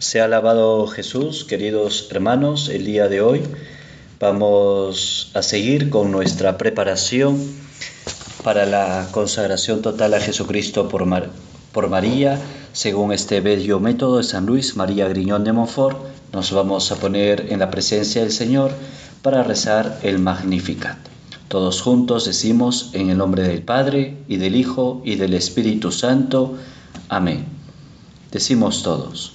Se ha alabado Jesús, queridos hermanos, el día de hoy vamos a seguir con nuestra preparación para la consagración total a Jesucristo por, por María, según este bello método de San Luis María Griñón de Montfort. Nos vamos a poner en la presencia del Señor para rezar el Magnificat. Todos juntos decimos en el nombre del Padre y del Hijo y del Espíritu Santo. Amén. Decimos todos.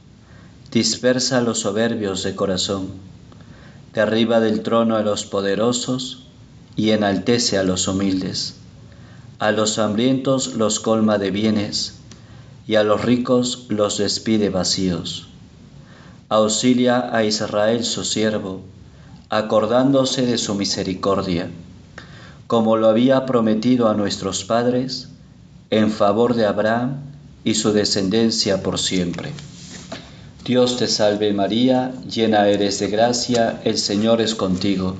dispersa a los soberbios de corazón, derriba del trono a los poderosos y enaltece a los humildes. A los hambrientos los colma de bienes y a los ricos los despide vacíos. Auxilia a Israel su siervo, acordándose de su misericordia, como lo había prometido a nuestros padres, en favor de Abraham y su descendencia por siempre. Dios te salve María, llena eres de gracia, el Señor es contigo.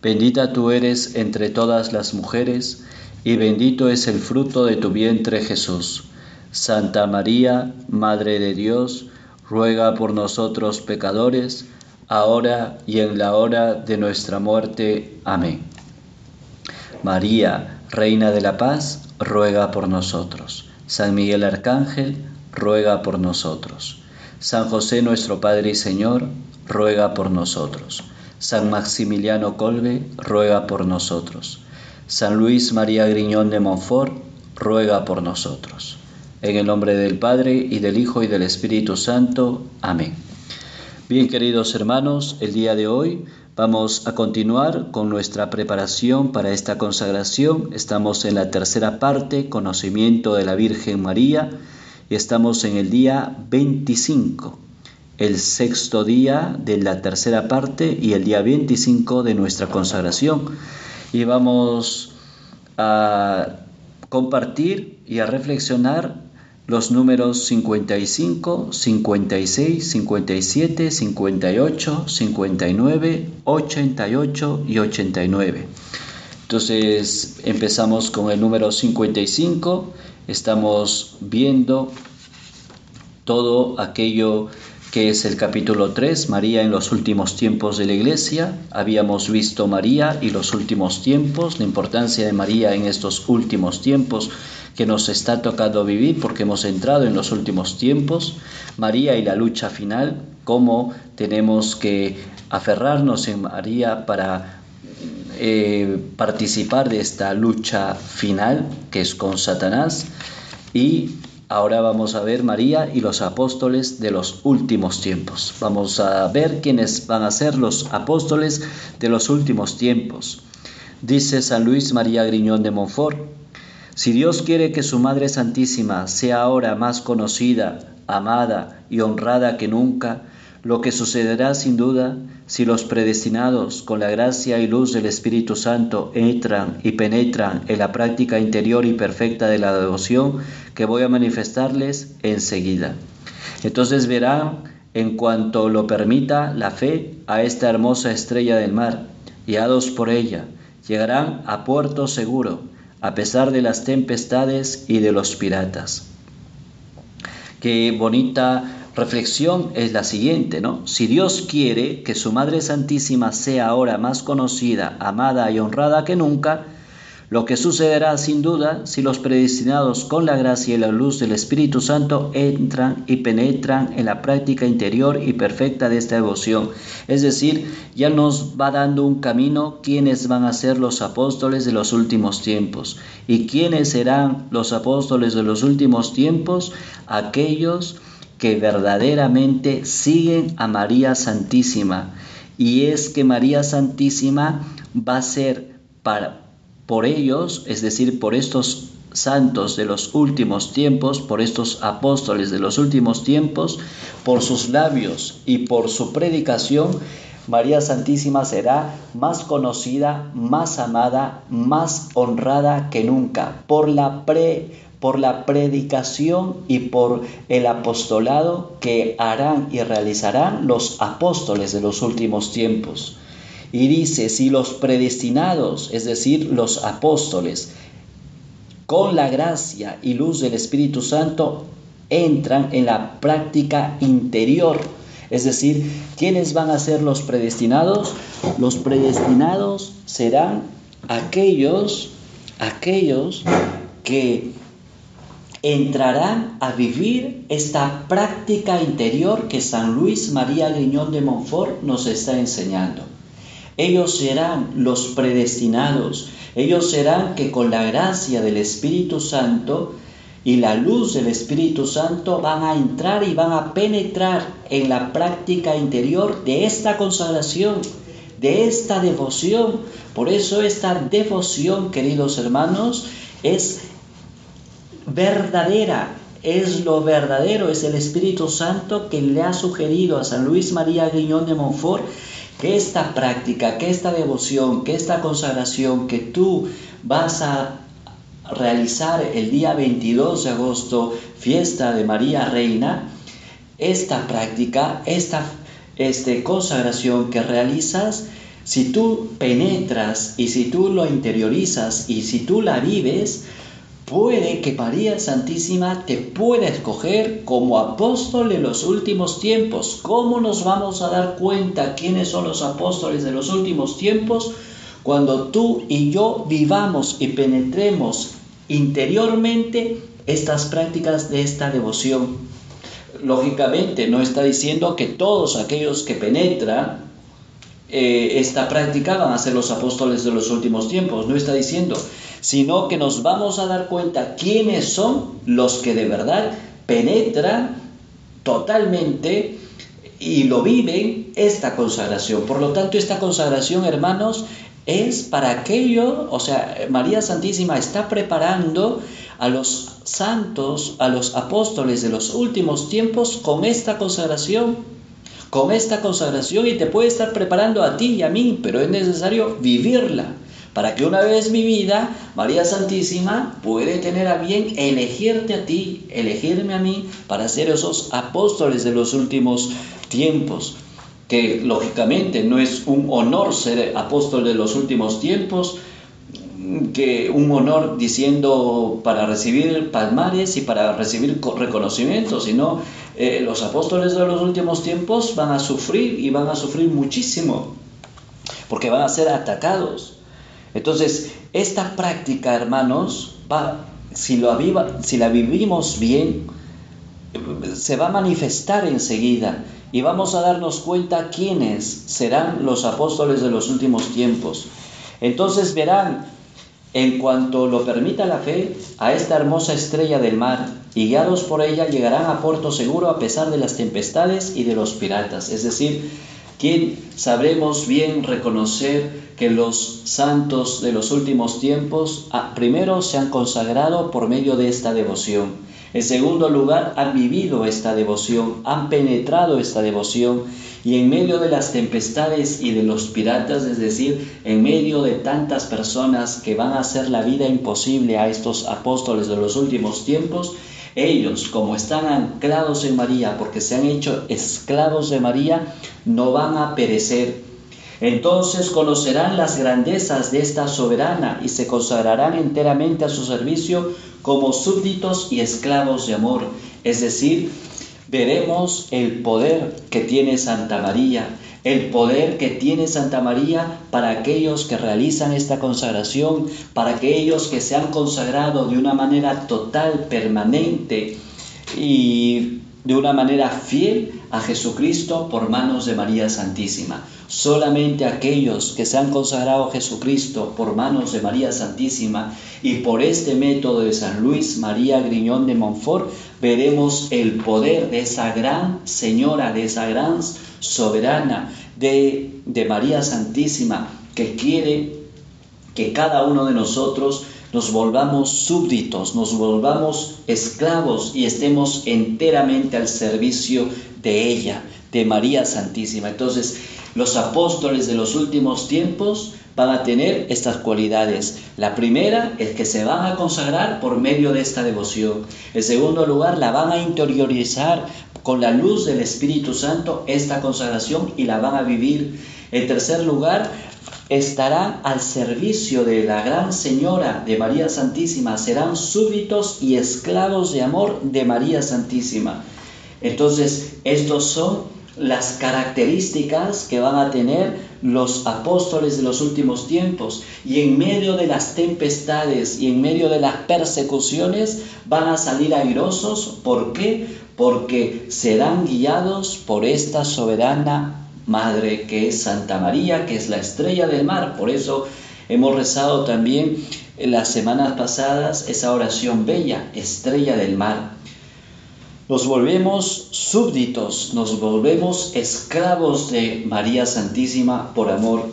Bendita tú eres entre todas las mujeres, y bendito es el fruto de tu vientre Jesús. Santa María, Madre de Dios, ruega por nosotros pecadores, ahora y en la hora de nuestra muerte. Amén. María, Reina de la Paz, ruega por nosotros. San Miguel Arcángel, ruega por nosotros. San José nuestro Padre y Señor, ruega por nosotros. San Maximiliano Colbe, ruega por nosotros. San Luis María Griñón de Montfort, ruega por nosotros. En el nombre del Padre y del Hijo y del Espíritu Santo. Amén. Bien, queridos hermanos, el día de hoy vamos a continuar con nuestra preparación para esta consagración. Estamos en la tercera parte, conocimiento de la Virgen María estamos en el día 25, el sexto día de la tercera parte y el día 25 de nuestra consagración. Y vamos a compartir y a reflexionar los números 55, 56, 57, 58, 59, 88 y 89. Entonces empezamos con el número 55 estamos viendo todo aquello que es el capítulo 3, María en los últimos tiempos de la iglesia. Habíamos visto María y los últimos tiempos, la importancia de María en estos últimos tiempos que nos está tocando vivir porque hemos entrado en los últimos tiempos. María y la lucha final, cómo tenemos que aferrarnos en María para eh, participar de esta lucha final que es con Satanás. Y ahora vamos a ver María y los apóstoles de los últimos tiempos. Vamos a ver quiénes van a ser los apóstoles de los últimos tiempos. Dice San Luis María Griñón de Montfort, si Dios quiere que su Madre Santísima sea ahora más conocida, amada y honrada que nunca, lo que sucederá sin duda si los predestinados con la gracia y luz del Espíritu Santo entran y penetran en la práctica interior y perfecta de la devoción que voy a manifestarles enseguida. Entonces verán, en cuanto lo permita la fe, a esta hermosa estrella del mar, guiados por ella, llegarán a puerto seguro, a pesar de las tempestades y de los piratas. Qué bonita reflexión es la siguiente, ¿no? Si Dios quiere que su Madre Santísima sea ahora más conocida, amada y honrada que nunca, lo que sucederá sin duda si los predestinados con la gracia y la luz del Espíritu Santo entran y penetran en la práctica interior y perfecta de esta devoción. Es decir, ya nos va dando un camino quiénes van a ser los apóstoles de los últimos tiempos. ¿Y quiénes serán los apóstoles de los últimos tiempos? Aquellos que verdaderamente siguen a María Santísima. Y es que María Santísima va a ser para, por ellos, es decir, por estos santos de los últimos tiempos, por estos apóstoles de los últimos tiempos, por sus labios y por su predicación, María Santísima será más conocida, más amada, más honrada que nunca por la pre por la predicación y por el apostolado que harán y realizarán los apóstoles de los últimos tiempos. Y dice, si los predestinados, es decir, los apóstoles, con la gracia y luz del Espíritu Santo, entran en la práctica interior es decir, ¿quiénes van a ser los predestinados? Los predestinados serán aquellos, aquellos que entrarán a vivir esta práctica interior que San Luis María Griñón de Montfort nos está enseñando. Ellos serán los predestinados, ellos serán que con la gracia del Espíritu Santo y la luz del Espíritu Santo van a entrar y van a penetrar en la práctica interior de esta consagración, de esta devoción. Por eso esta devoción, queridos hermanos, es verdadera, es lo verdadero, es el Espíritu Santo que le ha sugerido a San Luis María Guiñón de Montfort que esta práctica, que esta devoción, que esta consagración que tú vas a realizar el día 22 de agosto, fiesta de María Reina, esta práctica, esta este, consagración que realizas, si tú penetras y si tú lo interiorizas y si tú la vives, puede que María Santísima te pueda escoger como apóstol en los últimos tiempos. ¿Cómo nos vamos a dar cuenta quiénes son los apóstoles de los últimos tiempos? Cuando tú y yo vivamos y penetremos interiormente estas prácticas de esta devoción. Lógicamente no está diciendo que todos aquellos que penetran eh, esta práctica van a ser los apóstoles de los últimos tiempos, no está diciendo, sino que nos vamos a dar cuenta quiénes son los que de verdad penetran totalmente y lo viven esta consagración. Por lo tanto, esta consagración, hermanos, es para aquello, o sea, María Santísima está preparando a los santos, a los apóstoles de los últimos tiempos con esta consagración, con esta consagración y te puede estar preparando a ti y a mí, pero es necesario vivirla para que una vez vivida, María Santísima puede tener a bien elegirte a ti, elegirme a mí, para ser esos apóstoles de los últimos tiempos que lógicamente no es un honor ser apóstol de los últimos tiempos, que un honor diciendo para recibir palmares y para recibir reconocimiento, sino eh, los apóstoles de los últimos tiempos van a sufrir y van a sufrir muchísimo, porque van a ser atacados. Entonces, esta práctica, hermanos, si, si la vivimos bien, se va a manifestar enseguida y vamos a darnos cuenta quiénes serán los apóstoles de los últimos tiempos. Entonces verán, en cuanto lo permita la fe, a esta hermosa estrella del mar, y guiados por ella llegarán a puerto seguro a pesar de las tempestades y de los piratas. Es decir, quien sabremos bien reconocer que los santos de los últimos tiempos ah, primero se han consagrado por medio de esta devoción en segundo lugar, han vivido esta devoción, han penetrado esta devoción y en medio de las tempestades y de los piratas, es decir, en medio de tantas personas que van a hacer la vida imposible a estos apóstoles de los últimos tiempos, ellos, como están anclados en María, porque se han hecho esclavos de María, no van a perecer. Entonces conocerán las grandezas de esta soberana y se consagrarán enteramente a su servicio como súbditos y esclavos de amor. Es decir, veremos el poder que tiene Santa María, el poder que tiene Santa María para aquellos que realizan esta consagración, para aquellos que se han consagrado de una manera total, permanente y de una manera fiel a Jesucristo por manos de María Santísima. Solamente aquellos que se han consagrado a Jesucristo por manos de María Santísima y por este método de San Luis María Griñón de Montfort, veremos el poder de esa gran señora, de esa gran soberana de, de María Santísima, que quiere que cada uno de nosotros nos volvamos súbditos, nos volvamos esclavos y estemos enteramente al servicio de ella, de María Santísima. Entonces, los apóstoles de los últimos tiempos van a tener estas cualidades. La primera es que se van a consagrar por medio de esta devoción. En segundo lugar, la van a interiorizar con la luz del Espíritu Santo esta consagración y la van a vivir. En tercer lugar, estarán al servicio de la Gran Señora de María Santísima, serán súbditos y esclavos de amor de María Santísima. Entonces, estos son las características que van a tener los apóstoles de los últimos tiempos. Y en medio de las tempestades y en medio de las persecuciones van a salir airosos. ¿Por qué? Porque serán guiados por esta soberana Madre que es Santa María, que es la estrella del mar. Por eso hemos rezado también en las semanas pasadas esa oración bella, estrella del mar. Nos volvemos súbditos, nos volvemos esclavos de María Santísima por amor.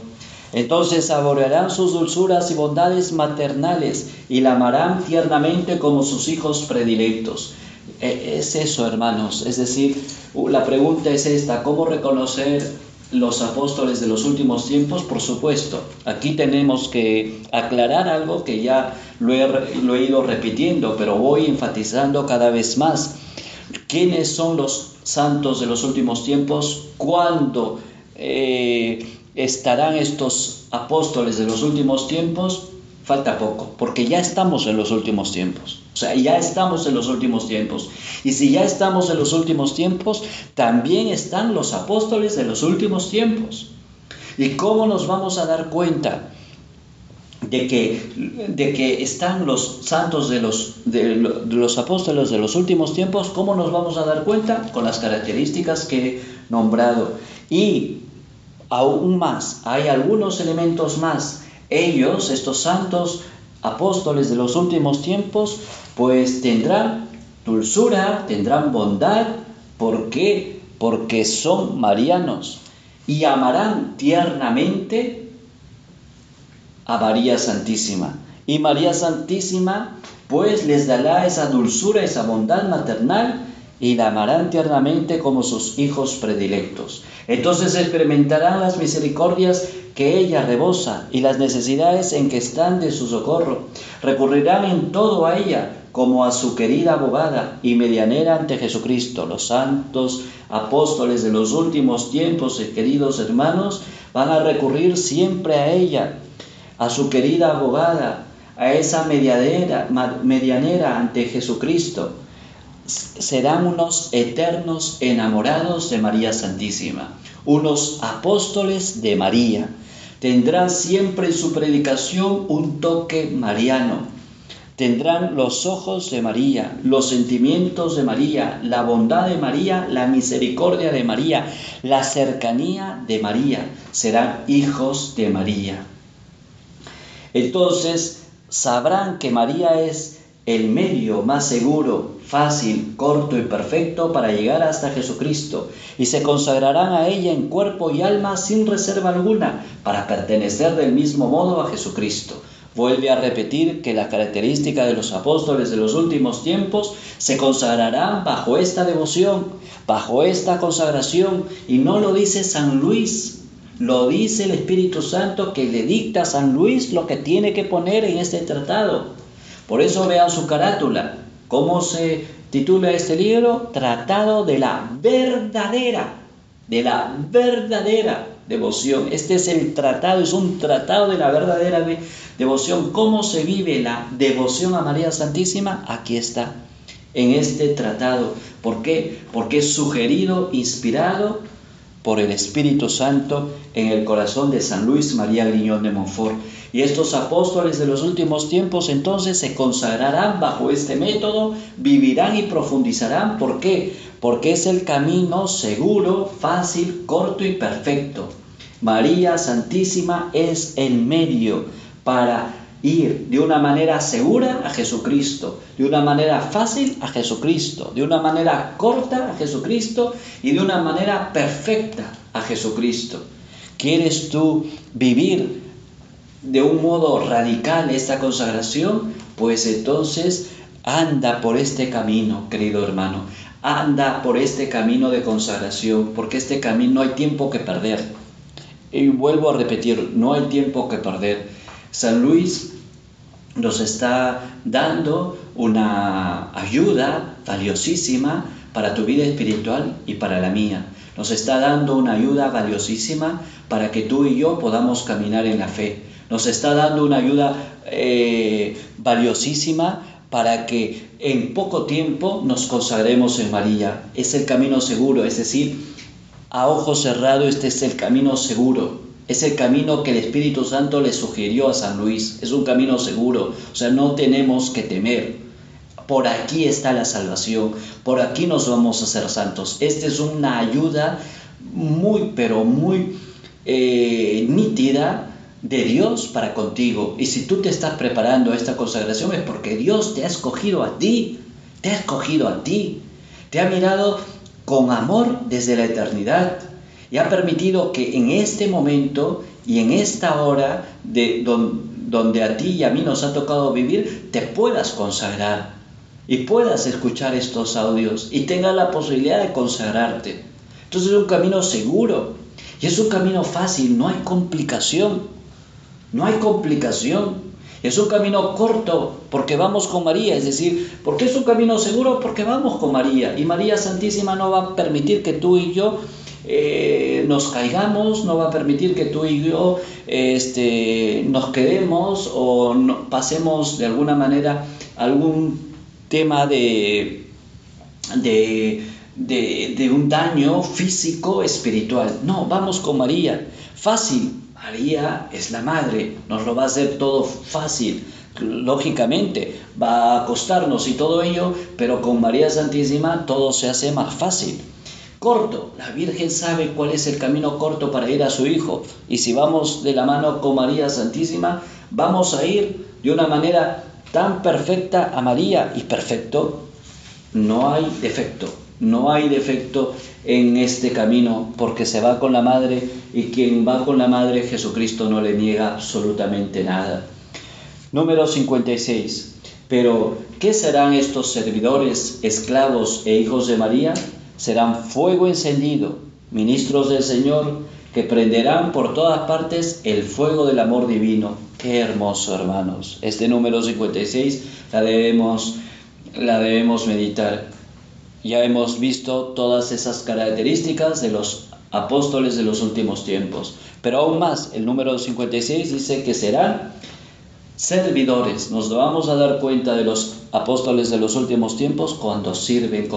Entonces saborearán sus dulzuras y bondades maternales y la amarán tiernamente como sus hijos predilectos. E, es eso, hermanos. Es decir, la pregunta es esta, ¿cómo reconocer los apóstoles de los últimos tiempos? Por supuesto, aquí tenemos que aclarar algo que ya lo he, lo he ido repitiendo, pero voy enfatizando cada vez más quiénes son los santos de los últimos tiempos, cuándo eh, estarán estos apóstoles de los últimos tiempos, falta poco, porque ya estamos en los últimos tiempos. O sea, ya estamos en los últimos tiempos. Y si ya estamos en los últimos tiempos, también están los apóstoles de los últimos tiempos. ¿Y cómo nos vamos a dar cuenta? de que, de que están los santos de los, de los apóstoles de los últimos tiempos, ¿cómo nos vamos a dar cuenta? Con las características que he nombrado. Y aún más, hay algunos elementos más. Ellos, estos santos apóstoles de los últimos tiempos, pues tendrán dulzura, tendrán bondad. ¿Por qué? Porque son marianos y amarán tiernamente a María Santísima. Y María Santísima pues les dará esa dulzura, esa bondad maternal y la amarán tiernamente como sus hijos predilectos. Entonces experimentarán las misericordias que ella rebosa y las necesidades en que están de su socorro. Recurrirán en todo a ella como a su querida abogada y medianera ante Jesucristo. Los santos apóstoles de los últimos tiempos, queridos hermanos, van a recurrir siempre a ella a su querida abogada, a esa medianera, medianera ante Jesucristo, serán unos eternos enamorados de María Santísima, unos apóstoles de María. Tendrán siempre en su predicación un toque mariano. Tendrán los ojos de María, los sentimientos de María, la bondad de María, la misericordia de María, la cercanía de María. Serán hijos de María. Entonces sabrán que María es el medio más seguro, fácil, corto y perfecto para llegar hasta Jesucristo y se consagrarán a ella en cuerpo y alma sin reserva alguna para pertenecer del mismo modo a Jesucristo. Vuelve a repetir que la característica de los apóstoles de los últimos tiempos se consagrarán bajo esta devoción, bajo esta consagración, y no lo dice San Luis, lo dice el Espíritu Santo que le dicta a San Luis lo que tiene que poner en este tratado. Por eso vean su carátula. ¿Cómo se titula este libro? Tratado de la verdadera, de la verdadera devoción. Este es el tratado, es un tratado de la verdadera devoción. ¿Cómo se vive la devoción a María Santísima? Aquí está, en este tratado. ¿Por qué? Porque es sugerido, inspirado por el Espíritu Santo en el corazón de San Luis María Griñón de Montfort. Y estos apóstoles de los últimos tiempos entonces se consagrarán bajo este método, vivirán y profundizarán. ¿Por qué? Porque es el camino seguro, fácil, corto y perfecto. María Santísima es el medio para ir de una manera segura a Jesucristo, de una manera fácil a Jesucristo, de una manera corta a Jesucristo y de una manera perfecta a Jesucristo. ¿Quieres tú vivir de un modo radical esta consagración, pues entonces anda por este camino, querido hermano, anda por este camino de consagración, porque este camino no hay tiempo que perder. Y vuelvo a repetir, no hay tiempo que perder. San Luis nos está dando una ayuda valiosísima para tu vida espiritual y para la mía. Nos está dando una ayuda valiosísima para que tú y yo podamos caminar en la fe. Nos está dando una ayuda eh, valiosísima para que en poco tiempo nos consagremos en María. Es el camino seguro, es decir, a ojo cerrado este es el camino seguro. Es el camino que el Espíritu Santo le sugirió a San Luis. Es un camino seguro. O sea, no tenemos que temer. Por aquí está la salvación. Por aquí nos vamos a ser santos. Esta es una ayuda muy, pero muy eh, nítida de Dios para contigo. Y si tú te estás preparando a esta consagración es porque Dios te ha escogido a ti, te ha escogido a ti, te ha mirado con amor desde la eternidad y ha permitido que en este momento y en esta hora de donde a ti y a mí nos ha tocado vivir, te puedas consagrar y puedas escuchar estos audios y tengas la posibilidad de consagrarte. Entonces es un camino seguro y es un camino fácil, no hay complicación. No hay complicación. Es un camino corto porque vamos con María, es decir, porque es un camino seguro porque vamos con María. Y María Santísima no va a permitir que tú y yo eh, nos caigamos, no va a permitir que tú y yo este, nos quedemos o pasemos de alguna manera algún tema de, de, de un daño físico, espiritual. No, vamos con María. Fácil, María es la madre, nos lo va a hacer todo fácil. Lógicamente, va a costarnos y todo ello, pero con María Santísima todo se hace más fácil. Corto, la Virgen sabe cuál es el camino corto para ir a su Hijo. Y si vamos de la mano con María Santísima, vamos a ir de una manera tan perfecta a María. Y perfecto, no hay defecto. No hay defecto en este camino porque se va con la Madre y quien va con la Madre Jesucristo no le niega absolutamente nada. Número 56. Pero, ¿qué serán estos servidores, esclavos e hijos de María? Serán fuego encendido, ministros del Señor, que prenderán por todas partes el fuego del amor divino. Qué hermoso, hermanos. Este número 56 la debemos, la debemos meditar. Ya hemos visto todas esas características de los apóstoles de los últimos tiempos. Pero aún más, el número 56 dice que serán servidores. Nos vamos a dar cuenta de los apóstoles de los últimos tiempos cuando sirven,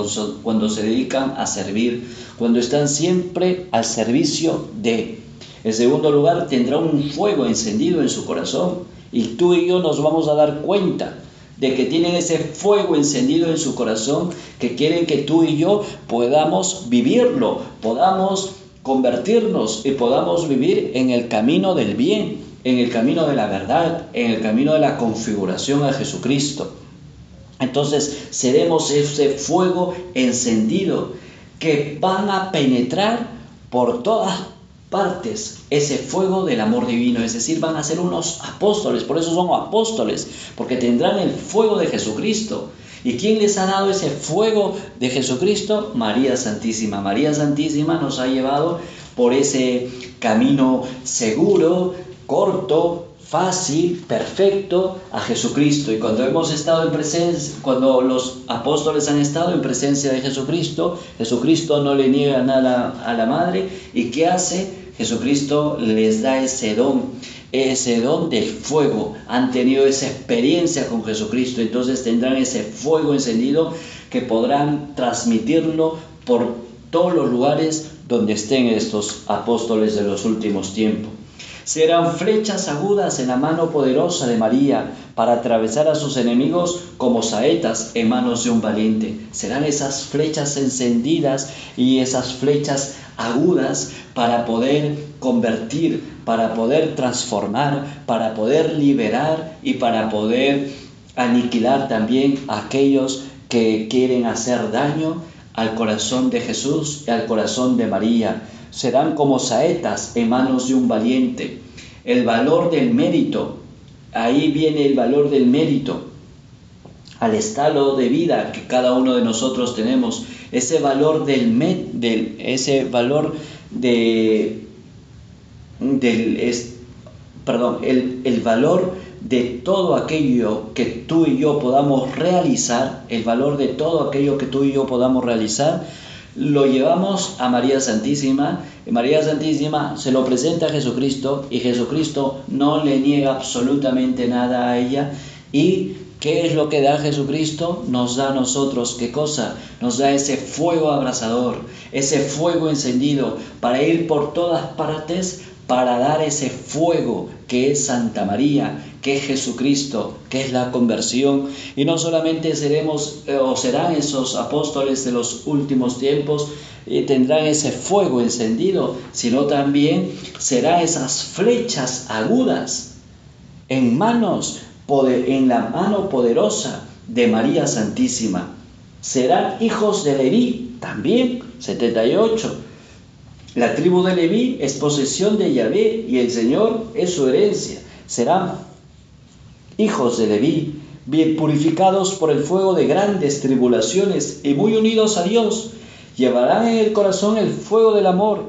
cuando se dedican a servir, cuando están siempre al servicio de. En segundo lugar, tendrá un fuego encendido en su corazón y tú y yo nos vamos a dar cuenta de que tienen ese fuego encendido en su corazón, que quieren que tú y yo podamos vivirlo, podamos convertirnos y podamos vivir en el camino del bien, en el camino de la verdad, en el camino de la configuración a Jesucristo. Entonces seremos ese fuego encendido que van a penetrar por todas partes ese fuego del amor divino, es decir, van a ser unos apóstoles, por eso son apóstoles, porque tendrán el fuego de Jesucristo. ¿Y quién les ha dado ese fuego de Jesucristo? María Santísima. María Santísima nos ha llevado por ese camino seguro, corto, fácil, perfecto a Jesucristo. Y cuando hemos estado en presencia, cuando los apóstoles han estado en presencia de Jesucristo, Jesucristo no le niega nada a la madre. ¿Y qué hace? Jesucristo les da ese don, ese don del fuego. Han tenido esa experiencia con Jesucristo, entonces tendrán ese fuego encendido que podrán transmitirlo por todos los lugares donde estén estos apóstoles de los últimos tiempos. Serán flechas agudas en la mano poderosa de María para atravesar a sus enemigos como saetas en manos de un valiente. Serán esas flechas encendidas y esas flechas agudas para poder convertir, para poder transformar, para poder liberar y para poder aniquilar también a aquellos que quieren hacer daño al corazón de Jesús y al corazón de María serán como saetas en manos de un valiente. el valor del mérito. Ahí viene el valor del mérito, al estado de vida que cada uno de nosotros tenemos, ese valor del, del ese valor de del es, perdón, el, el valor de todo aquello que tú y yo podamos realizar, el valor de todo aquello que tú y yo podamos realizar, lo llevamos a María Santísima. Y María Santísima se lo presenta a Jesucristo y Jesucristo no le niega absolutamente nada a ella. ¿Y qué es lo que da Jesucristo? Nos da a nosotros, ¿qué cosa? Nos da ese fuego abrasador, ese fuego encendido para ir por todas partes para dar ese fuego que es Santa María, que es Jesucristo, que es la conversión. Y no solamente seremos eh, o serán esos apóstoles de los últimos tiempos, y tendrán ese fuego encendido, sino también serán esas flechas agudas en manos, en la mano poderosa de María Santísima. Serán hijos de Leví, también, 78 la tribu de Leví es posesión de Yahvé y el Señor es su herencia. Serán hijos de Leví, bien purificados por el fuego de grandes tribulaciones y muy unidos a Dios. Llevarán en el corazón el fuego del amor,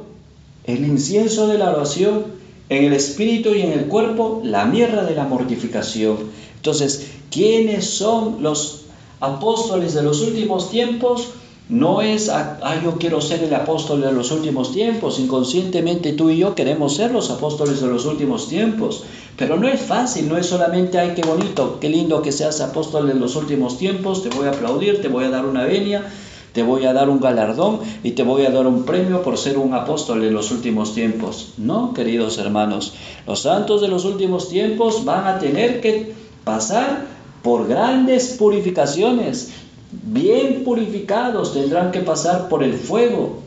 el incienso de la oración, en el espíritu y en el cuerpo la mierda de la mortificación. Entonces, ¿quiénes son los apóstoles de los últimos tiempos? No es, ah, yo quiero ser el apóstol de los últimos tiempos. Inconscientemente tú y yo queremos ser los apóstoles de los últimos tiempos. Pero no es fácil, no es solamente, ay, qué bonito, qué lindo que seas apóstol de los últimos tiempos, te voy a aplaudir, te voy a dar una venia, te voy a dar un galardón y te voy a dar un premio por ser un apóstol de los últimos tiempos. No, queridos hermanos, los santos de los últimos tiempos van a tener que pasar por grandes purificaciones, bien purificados, tendrán que pasar por el fuego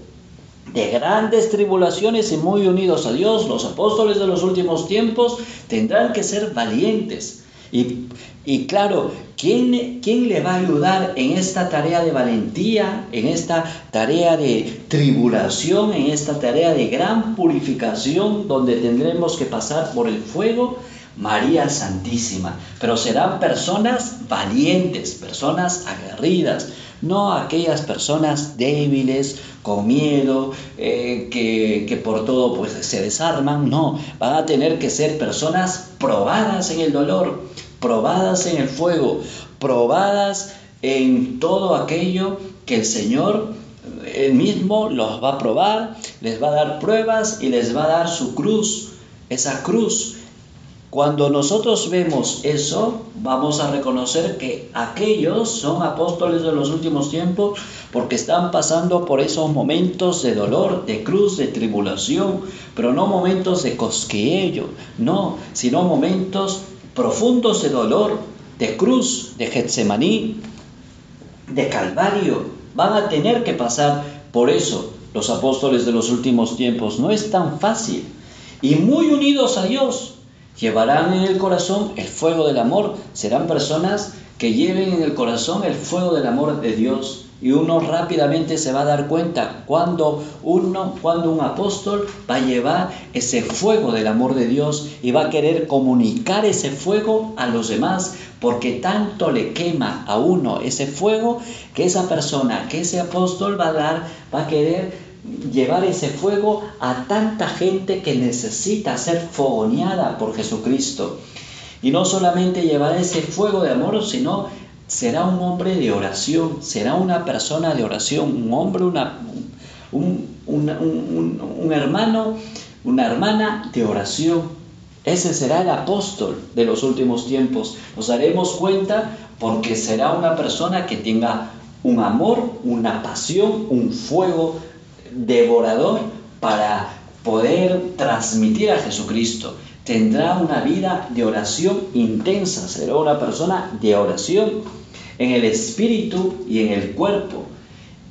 de grandes tribulaciones y muy unidos a Dios. Los apóstoles de los últimos tiempos tendrán que ser valientes. Y, y claro, ¿quién, ¿quién le va a ayudar en esta tarea de valentía, en esta tarea de tribulación, en esta tarea de gran purificación donde tendremos que pasar por el fuego? María Santísima, pero serán personas valientes, personas aguerridas, no aquellas personas débiles, con miedo, eh, que, por todo pues se desarman, no, van a tener que ser personas probadas en el dolor, probadas en el fuego, probadas en todo aquello que el Señor él mismo los va a probar, les va a dar pruebas y les va a dar su cruz, esa cruz cuando nosotros vemos eso, vamos a reconocer que aquellos son apóstoles de los últimos tiempos porque están pasando por esos momentos de dolor, de cruz, de tribulación, pero no momentos de cosquillo, no, sino momentos profundos de dolor, de cruz, de Getsemaní, de Calvario. Van a tener que pasar por eso los apóstoles de los últimos tiempos. No es tan fácil. Y muy unidos a Dios, Llevarán en el corazón el fuego del amor. Serán personas que lleven en el corazón el fuego del amor de Dios. Y uno rápidamente se va a dar cuenta cuando uno, cuando un apóstol va a llevar ese fuego del amor de Dios y va a querer comunicar ese fuego a los demás, porque tanto le quema a uno ese fuego que esa persona, que ese apóstol va a dar, va a querer llevar ese fuego a tanta gente que necesita ser fogoneada por Jesucristo. Y no solamente llevar ese fuego de amor, sino será un hombre de oración, será una persona de oración, un hombre, una, un, un hermano, una hermana de oración. Ese será el apóstol de los últimos tiempos. Nos daremos cuenta porque será una persona que tenga un amor, una pasión, un fuego devorador para poder transmitir a Jesucristo. Tendrá una vida de oración intensa, será una persona de oración en el espíritu y en el cuerpo.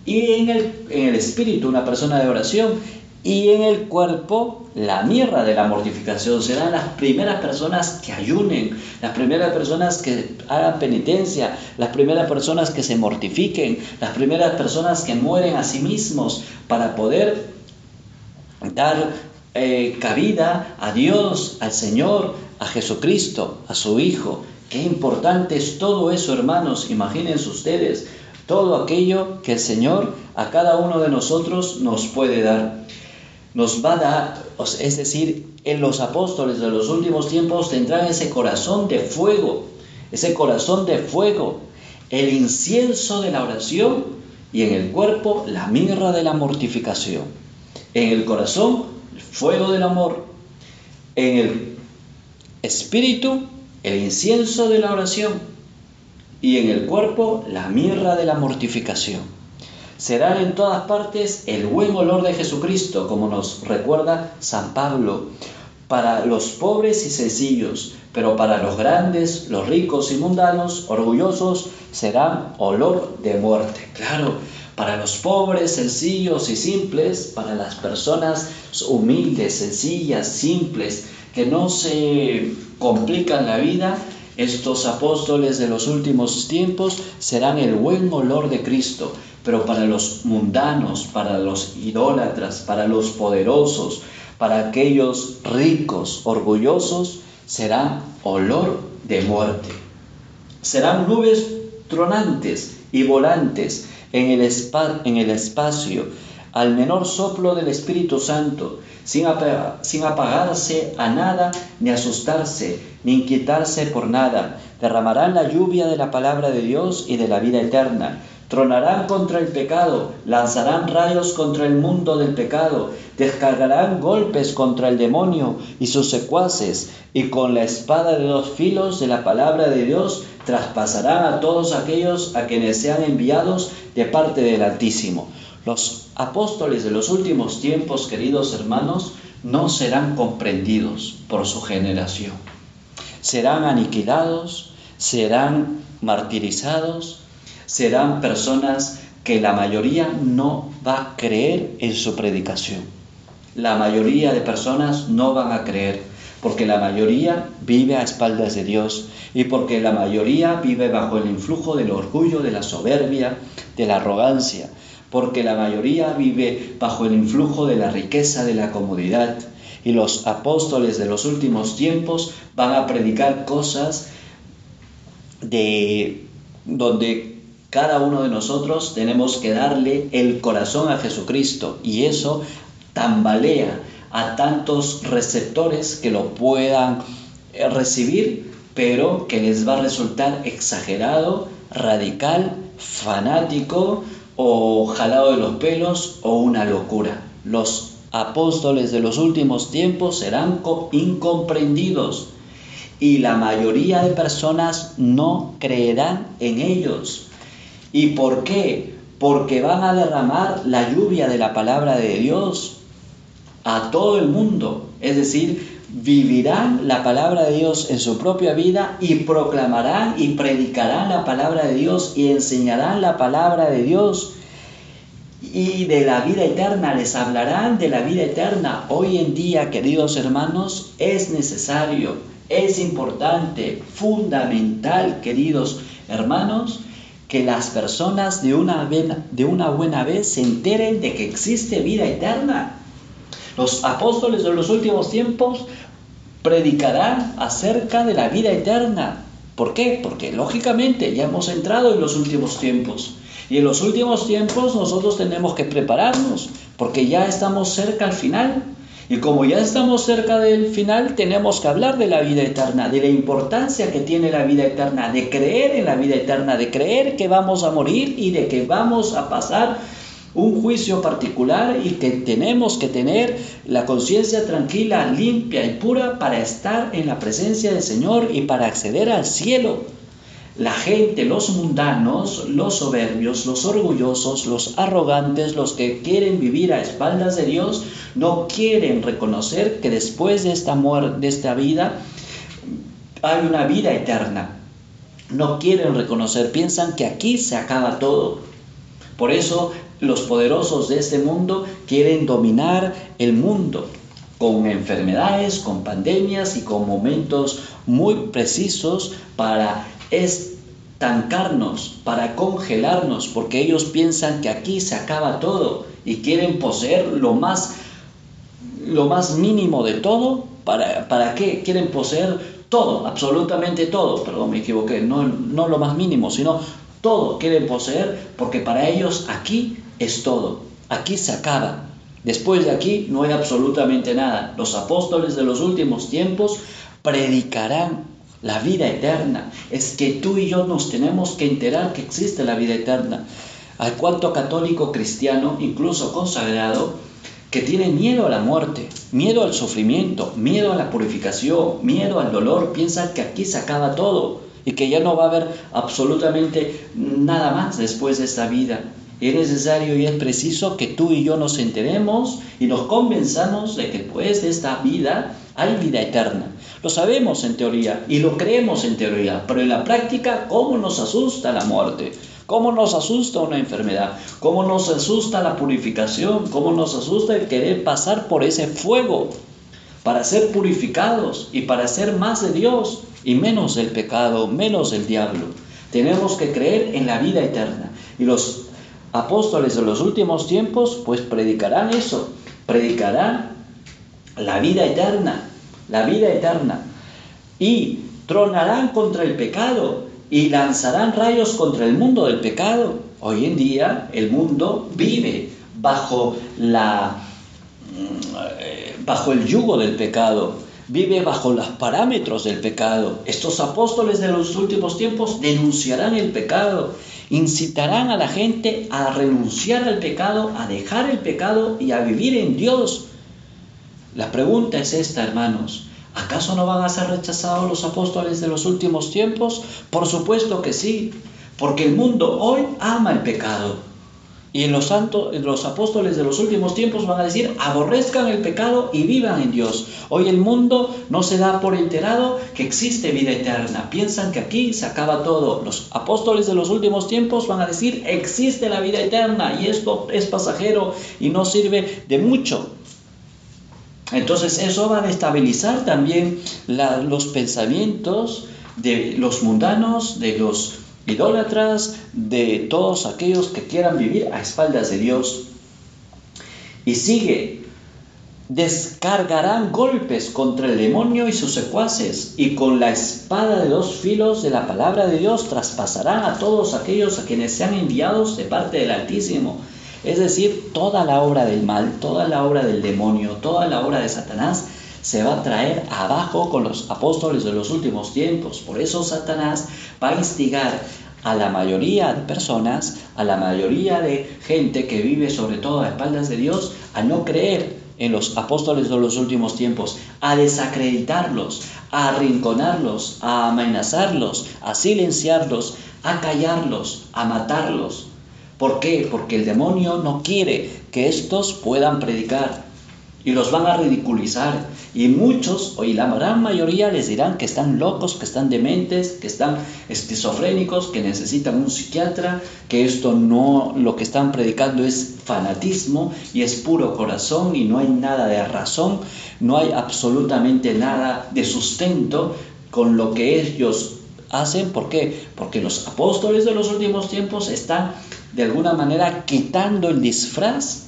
Y en el, en el espíritu una persona de oración y en el cuerpo la mierda de la mortificación. Serán las primeras personas que ayunen, las primeras personas que hagan penitencia, las primeras personas que se mortifiquen, las primeras personas que mueren a sí mismos para poder dar eh, cabida a Dios, al Señor, a Jesucristo, a su Hijo. Qué importante es todo eso, hermanos. Imagínense ustedes todo aquello que el Señor a cada uno de nosotros nos puede dar. Nos va a dar, es decir, en los apóstoles de los últimos tiempos tendrán ese corazón de fuego, ese corazón de fuego, el incienso de la oración y en el cuerpo la mirra de la mortificación. En el corazón el fuego del amor, en el espíritu el incienso de la oración y en el cuerpo la mirra de la mortificación. Será en todas partes el buen olor de Jesucristo, como nos recuerda San Pablo, para los pobres y sencillos, pero para los grandes, los ricos y mundanos, orgullosos, será olor de muerte. Claro, para los pobres, sencillos y simples, para las personas humildes, sencillas, simples, que no se complican la vida, estos apóstoles de los últimos tiempos serán el buen olor de Cristo, pero para los mundanos, para los idólatras, para los poderosos, para aquellos ricos, orgullosos, será olor de muerte. Serán nubes tronantes y volantes en el, en el espacio, al menor soplo del Espíritu Santo, sin, apagarse a nada, ni asustarse, ni inquietarse por nada. Derramarán la lluvia de la palabra de Dios y de la vida eterna. Tronarán contra el pecado, lanzarán rayos contra el mundo del pecado, descargarán golpes contra el demonio y sus secuaces, y con la espada de dos filos de la palabra de Dios traspasarán a todos aquellos a quienes sean enviados de parte del Altísimo. Los apóstoles de los últimos tiempos, queridos hermanos, no serán comprendidos por su generación. Serán aniquilados, serán martirizados, serán personas que la mayoría no va a creer en su predicación. La mayoría de personas no van a creer porque la mayoría vive a espaldas de Dios y porque la mayoría vive bajo el influjo del orgullo, de la soberbia, de la arrogancia, porque la mayoría vive bajo el influjo de la riqueza, de la comodidad. Y los apóstoles de los últimos tiempos van a predicar cosas de donde cada uno de nosotros tenemos que darle el corazón a Jesucristo y eso tambalea a tantos receptores que lo puedan eh, recibir, pero que les va a resultar exagerado, radical, fanático o jalado de los pelos o una locura. Los apóstoles de los últimos tiempos serán incomprendidos y la mayoría de personas no creerán en ellos. ¿Y por qué? Porque van a derramar la lluvia de la palabra de Dios a todo el mundo. Es decir, vivirán la palabra de Dios en su propia vida y proclamarán y predicarán la palabra de Dios y enseñarán la palabra de Dios. Y de la vida eterna les hablarán de la vida eterna. Hoy en día, queridos hermanos, es necesario, es importante, fundamental, queridos hermanos, que las personas de una, de una buena vez se enteren de que existe vida eterna los apóstoles de los últimos tiempos predicarán acerca de la vida eterna. ¿Por qué? Porque lógicamente ya hemos entrado en los últimos tiempos. Y en los últimos tiempos nosotros tenemos que prepararnos, porque ya estamos cerca al final. Y como ya estamos cerca del final, tenemos que hablar de la vida eterna, de la importancia que tiene la vida eterna, de creer en la vida eterna, de creer que vamos a morir y de que vamos a pasar un juicio particular y que tenemos que tener la conciencia tranquila, limpia y pura para estar en la presencia del Señor y para acceder al cielo. La gente, los mundanos, los soberbios, los orgullosos, los arrogantes, los que quieren vivir a espaldas de Dios, no quieren reconocer que después de esta de esta vida, hay una vida eterna. No quieren reconocer, piensan que aquí se acaba todo. Por eso los poderosos de este mundo quieren dominar el mundo con enfermedades, con pandemias y con momentos muy precisos para estancarnos, para congelarnos, porque ellos piensan que aquí se acaba todo y quieren poseer lo más lo más mínimo de todo, ¿para, para qué? Quieren poseer todo, absolutamente todo, perdón, me equivoqué, no, no lo más mínimo, sino todo quieren poseer porque para ellos aquí es todo, aquí se acaba. Después de aquí no hay absolutamente nada. Los apóstoles de los últimos tiempos predicarán la vida eterna. Es que tú y yo nos tenemos que enterar que existe la vida eterna. Hay cuanto católico cristiano, incluso consagrado, que tiene miedo a la muerte, miedo al sufrimiento, miedo a la purificación, miedo al dolor, piensa que aquí se acaba todo y que ya no va a haber absolutamente nada más después de esta vida. Es necesario y es preciso que tú y yo nos enteremos y nos convenzamos de que después de esta vida hay vida eterna. Lo sabemos en teoría y lo creemos en teoría, pero en la práctica, ¿cómo nos asusta la muerte? ¿Cómo nos asusta una enfermedad? ¿Cómo nos asusta la purificación? ¿Cómo nos asusta el querer pasar por ese fuego para ser purificados y para ser más de Dios y menos del pecado, menos del diablo? Tenemos que creer en la vida eterna. Y los apóstoles de los últimos tiempos pues predicarán eso, predicarán la vida eterna, la vida eterna. Y tronarán contra el pecado y lanzarán rayos contra el mundo del pecado. Hoy en día el mundo vive bajo la mm, bajo el yugo del pecado, vive bajo los parámetros del pecado. Estos apóstoles de los últimos tiempos denunciarán el pecado, incitarán a la gente a renunciar al pecado, a dejar el pecado y a vivir en Dios. La pregunta es esta, hermanos. ¿Acaso no van a ser rechazados los apóstoles de los últimos tiempos? Por supuesto que sí, porque el mundo hoy ama el pecado. Y los santos, los apóstoles de los últimos tiempos van a decir, aborrezcan el pecado y vivan en Dios. Hoy el mundo no se da por enterado que existe vida eterna. Piensan que aquí se acaba todo. Los apóstoles de los últimos tiempos van a decir, existe la vida eterna y esto es pasajero y no sirve de mucho. Entonces eso va a destabilizar también los pensamientos de los mundanos, de los idólatras, de todos aquellos que quieran vivir a espaldas de Dios. Y sigue, descargarán golpes contra el demonio y sus secuaces, y con la espada de dos filos de la palabra de Dios traspasarán a todos aquellos a quienes sean enviados de parte del Altísimo es decir, toda la obra del mal, toda la obra del demonio, toda la obra de Satanás se va a traer abajo con los apóstoles de los últimos tiempos. Por eso Satanás va a instigar a la mayoría de personas, a la mayoría de gente que vive sobre todo a espaldas de Dios, a no creer en los apóstoles de los últimos tiempos, a desacreditarlos, a arrinconarlos, a amenazarlos, a silenciarlos, a callarlos, a matarlos. ¿Por qué? Porque el demonio no quiere que estos puedan predicar y los van a ridiculizar. Y muchos, o y la gran mayoría, les dirán que están locos, que están dementes, que están esquizofrénicos, que necesitan un psiquiatra, que esto no, lo que están predicando es fanatismo y es puro corazón y no hay nada de razón, no hay absolutamente nada de sustento con lo que ellos hacen. ¿Por qué? Porque los apóstoles de los últimos tiempos están de alguna manera quitando el disfraz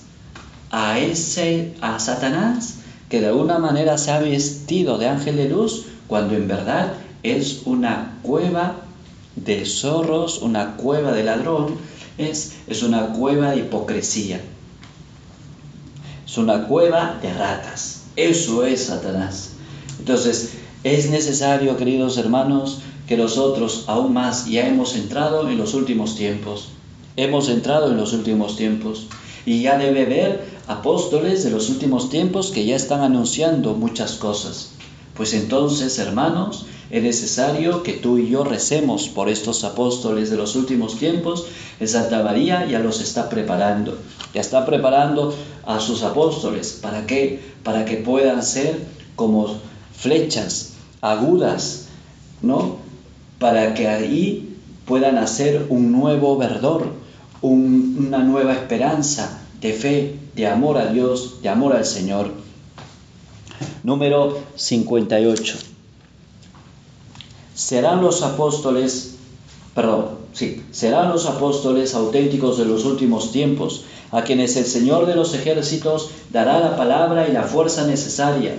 a ese a Satanás que de alguna manera se ha vestido de ángel de luz cuando en verdad es una cueva de zorros, una cueva de ladrón, es, es una cueva de hipocresía. Es una cueva de ratas. Eso es Satanás. Entonces, es necesario, queridos hermanos, que nosotros aún más ya hemos entrado en los últimos tiempos Hemos entrado en los últimos tiempos y ya debe haber apóstoles de los últimos tiempos que ya están anunciando muchas cosas. Pues entonces, hermanos, es necesario que tú y yo recemos por estos apóstoles de los últimos tiempos. El Santa María ya los está preparando, ya está preparando a sus apóstoles. ¿Para qué? Para que puedan ser como flechas agudas, ¿no? Para que ahí puedan hacer un nuevo verdor, una nueva esperanza de fe, de amor a Dios, de amor al Señor. Número 58. Serán los apóstoles, perdón, sí, serán los apóstoles auténticos de los últimos tiempos, a quienes el Señor de los ejércitos dará la palabra y la fuerza necesaria,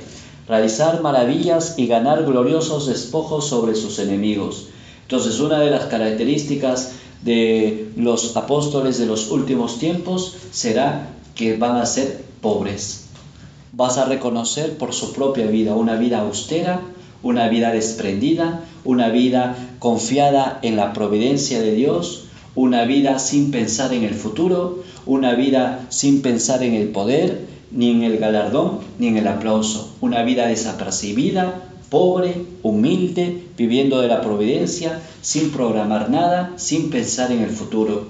realizar maravillas y ganar gloriosos despojos sobre sus enemigos. Entonces, una de las características de los apóstoles de los últimos tiempos será que van a ser pobres. Vas a reconocer por su propia vida una vida austera, una vida desprendida, una vida confiada en la providencia de Dios, una vida sin pensar en el futuro, una vida sin pensar en el poder, ni en el galardón, ni en el aplauso, una vida desapercibida, pobre, humilde, viviendo de la providencia, sin programar nada, sin pensar en el futuro.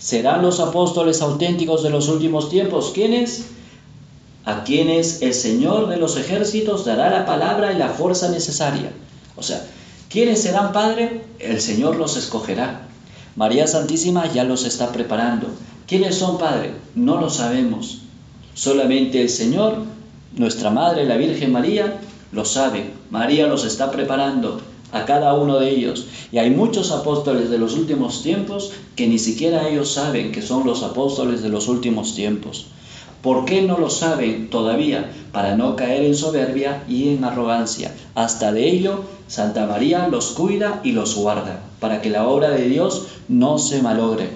¿Serán los apóstoles auténticos de los últimos tiempos? ¿Quiénes? A quienes el Señor de los ejércitos dará la palabra y la fuerza necesaria. O sea, ¿quiénes serán Padre? El Señor los escogerá. María Santísima ya los está preparando. ¿Quiénes son Padre? No lo sabemos. Solamente el Señor, nuestra Madre, la Virgen María, lo sabe. María los está preparando a cada uno de ellos. Y hay muchos apóstoles de los últimos tiempos que ni siquiera ellos saben que son los apóstoles de los últimos tiempos. ¿Por qué no lo saben todavía? Para no caer en soberbia y en arrogancia. Hasta de ello, Santa María los cuida y los guarda, para que la obra de Dios no se malogre,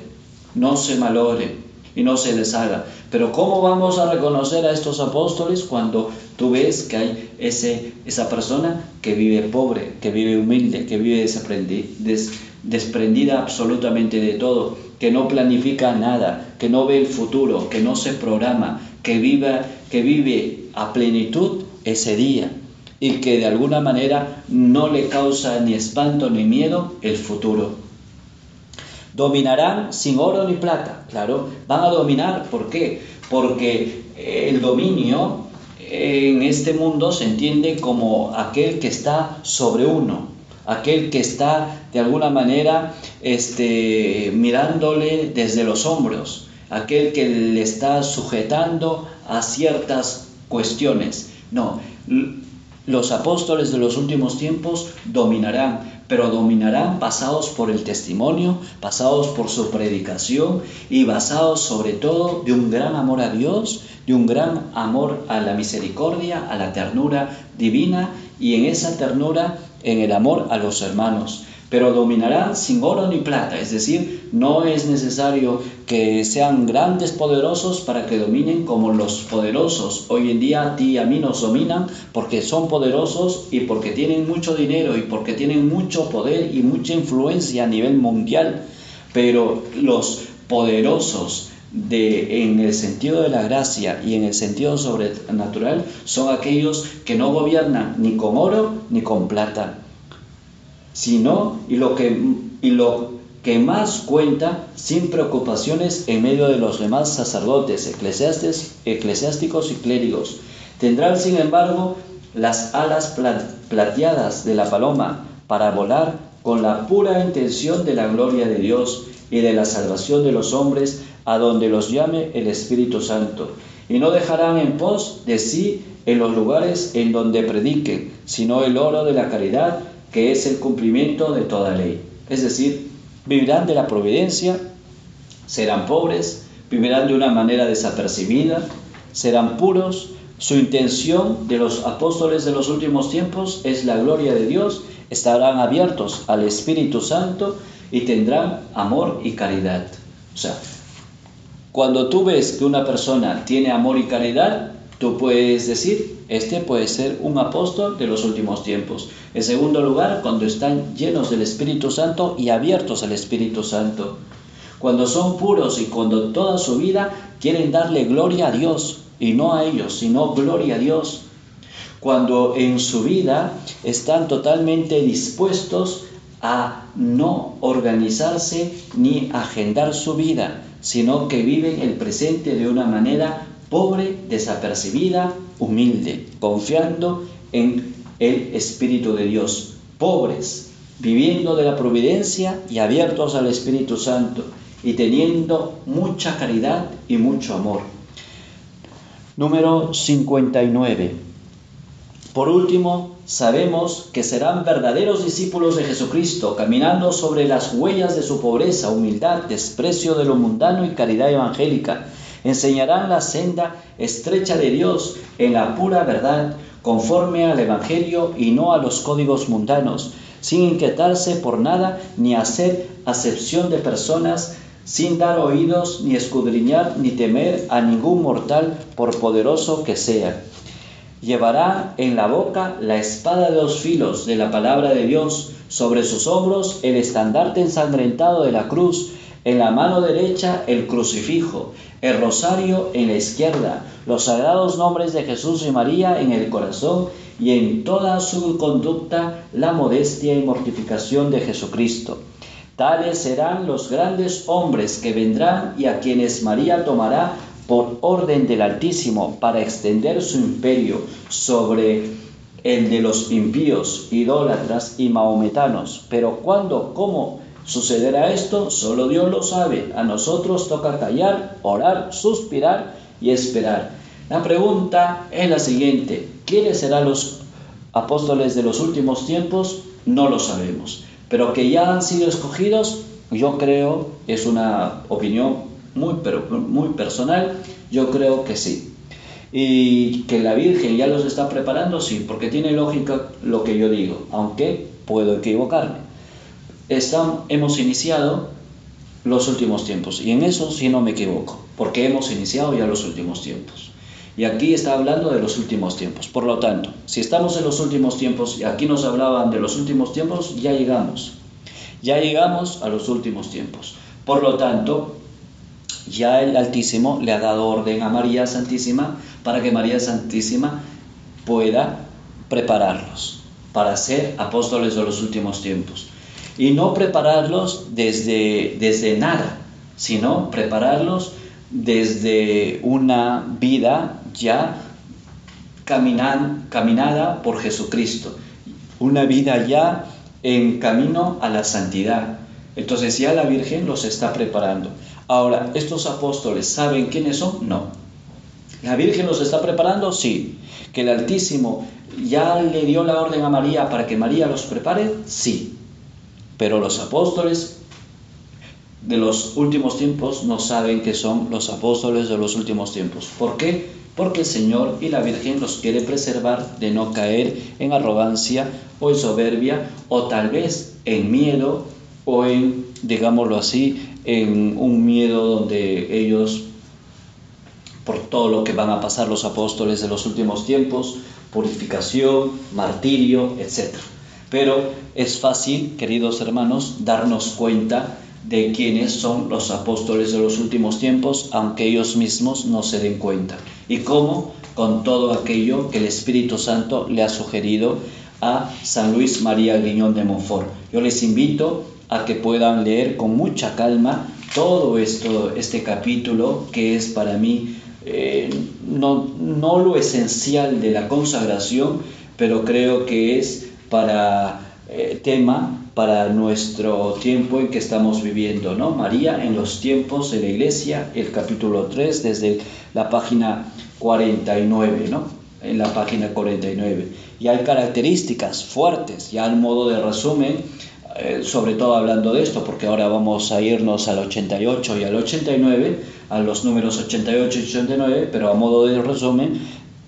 no se malogre y no se deshaga. Pero ¿cómo vamos a reconocer a estos apóstoles cuando tú ves que hay ese, esa persona que vive pobre, que vive humilde, que vive desprendida absolutamente de todo, que no planifica nada, que no ve el futuro, que no se programa, que, viva, que vive a plenitud ese día y que de alguna manera no le causa ni espanto ni miedo el futuro? Dominarán sin oro ni plata, claro, van a dominar, ¿por qué? Porque el dominio en este mundo se entiende como aquel que está sobre uno, aquel que está de alguna manera este, mirándole desde los hombros, aquel que le está sujetando a ciertas cuestiones. No, los apóstoles de los últimos tiempos dominarán, pero dominarán basados por el testimonio, basados por su predicación y basados sobre todo de un gran amor a Dios, de un gran amor a la misericordia, a la ternura divina y en esa ternura, en el amor a los hermanos. Pero dominarán sin oro ni plata, es decir, no es necesario que sean grandes poderosos para que dominen como los poderosos. Hoy en día a ti y a mí nos dominan porque son poderosos y porque tienen mucho dinero y porque tienen mucho poder y mucha influencia a nivel mundial, pero los poderosos de, en el sentido de la gracia y en el sentido sobrenatural son aquellos que no gobiernan ni con oro ni con plata, sino y lo que, y lo que más cuenta sin preocupaciones en medio de los demás sacerdotes, eclesiásticos y clérigos. Tendrán, sin embargo, las alas plateadas de la paloma para volar con la pura intención de la gloria de Dios y de la salvación de los hombres a donde los llame el Espíritu Santo. Y no dejarán en pos de sí en los lugares en donde prediquen, sino el oro de la caridad que es el cumplimiento de toda ley. Es decir, vivirán de la providencia, serán pobres, vivirán de una manera desapercibida, serán puros. Su intención de los apóstoles de los últimos tiempos es la gloria de Dios, estarán abiertos al Espíritu Santo y tendrán amor y caridad. O sea, cuando tú ves que una persona tiene amor y caridad, Tú puedes decir, este puede ser un apóstol de los últimos tiempos. En segundo lugar, cuando están llenos del Espíritu Santo y abiertos al Espíritu Santo. Cuando son puros y cuando toda su vida quieren darle gloria a Dios y no a ellos, sino gloria a Dios. Cuando en su vida están totalmente dispuestos a no organizarse ni agendar su vida, sino que viven el presente de una manera pobre, desapercibida, humilde, confiando en el Espíritu de Dios. Pobres, viviendo de la providencia y abiertos al Espíritu Santo y teniendo mucha caridad y mucho amor. Número 59. Por último, sabemos que serán verdaderos discípulos de Jesucristo, caminando sobre las huellas de su pobreza, humildad, desprecio de lo mundano y caridad evangélica Enseñarán la senda estrecha de Dios en la pura verdad, conforme al Evangelio y no a los códigos mundanos, sin inquietarse por nada ni hacer acepción de personas, sin dar oídos, ni escudriñar, ni temer a ningún mortal, por poderoso que sea. Llevará en la boca la espada de dos filos de la palabra de Dios, sobre sus hombros el estandarte ensangrentado de la cruz, en la mano derecha el crucifijo, el rosario en la izquierda, los sagrados nombres de Jesús y María en el corazón y en toda su conducta la modestia y mortificación de Jesucristo. Tales serán los grandes hombres que vendrán y a quienes María tomará por orden del Altísimo para extender su imperio sobre el de los impíos, idólatras y mahometanos. Pero cuándo, cómo sucederá esto, solo Dios lo sabe. A nosotros toca callar, orar, suspirar y esperar. La pregunta es la siguiente, ¿quiénes serán los apóstoles de los últimos tiempos? No lo sabemos, pero que ya han sido escogidos, yo creo, es una opinión muy, pero muy personal, yo creo que sí. Y que la Virgen ya los está preparando, sí, porque tiene lógica lo que yo digo, aunque puedo equivocarme. Hemos iniciado los últimos tiempos, y en eso sí no me equivoco, porque hemos iniciado ya los últimos tiempos. Y aquí está hablando de los últimos tiempos. Por lo tanto, si estamos en los últimos tiempos y aquí nos hablaban de los últimos tiempos, ya llegamos. Ya llegamos a los últimos tiempos. Por lo tanto, ya el Altísimo le ha dado orden a María Santísima para que María Santísima pueda prepararlos para ser apóstoles de los últimos tiempos. Y no prepararlos desde, desde nada, sino prepararlos desde una vida ya caminada por Jesucristo, una vida ya en camino a la santidad. Entonces ya la Virgen los está preparando. Ahora, ¿estos apóstoles saben quiénes son? No. ¿La Virgen los está preparando? Sí. ¿Que el Altísimo ya le dio la orden a María para que María los prepare? Sí. Pero los apóstoles de los últimos tiempos no saben que son los apóstoles de los últimos tiempos. ¿Por qué? Porque el Señor y la Virgen los quiere preservar de no caer en arrogancia o en soberbia o tal vez en miedo o en, digámoslo así, en un miedo donde ellos, por todo lo que van a pasar los apóstoles de los últimos tiempos, purificación, martirio, etc. Pero es fácil, queridos hermanos, darnos cuenta de quiénes son los apóstoles de los últimos tiempos, aunque ellos mismos no se den cuenta. Y cómo, con todo aquello que el Espíritu Santo le ha sugerido a San Luis María Guiñón de Montfort. Yo les invito a que puedan leer con mucha calma todo esto, este capítulo que es para mí eh, no, no lo esencial de la consagración, pero creo que es para eh, tema para nuestro tiempo en que estamos viviendo, ¿no? María en los tiempos de la iglesia, el capítulo 3, desde la página 49, ¿no? En la página 49. Y hay características fuertes, ya al modo de resumen, eh, sobre todo hablando de esto, porque ahora vamos a irnos al 88 y al 89, a los números 88 y 89, pero a modo de resumen,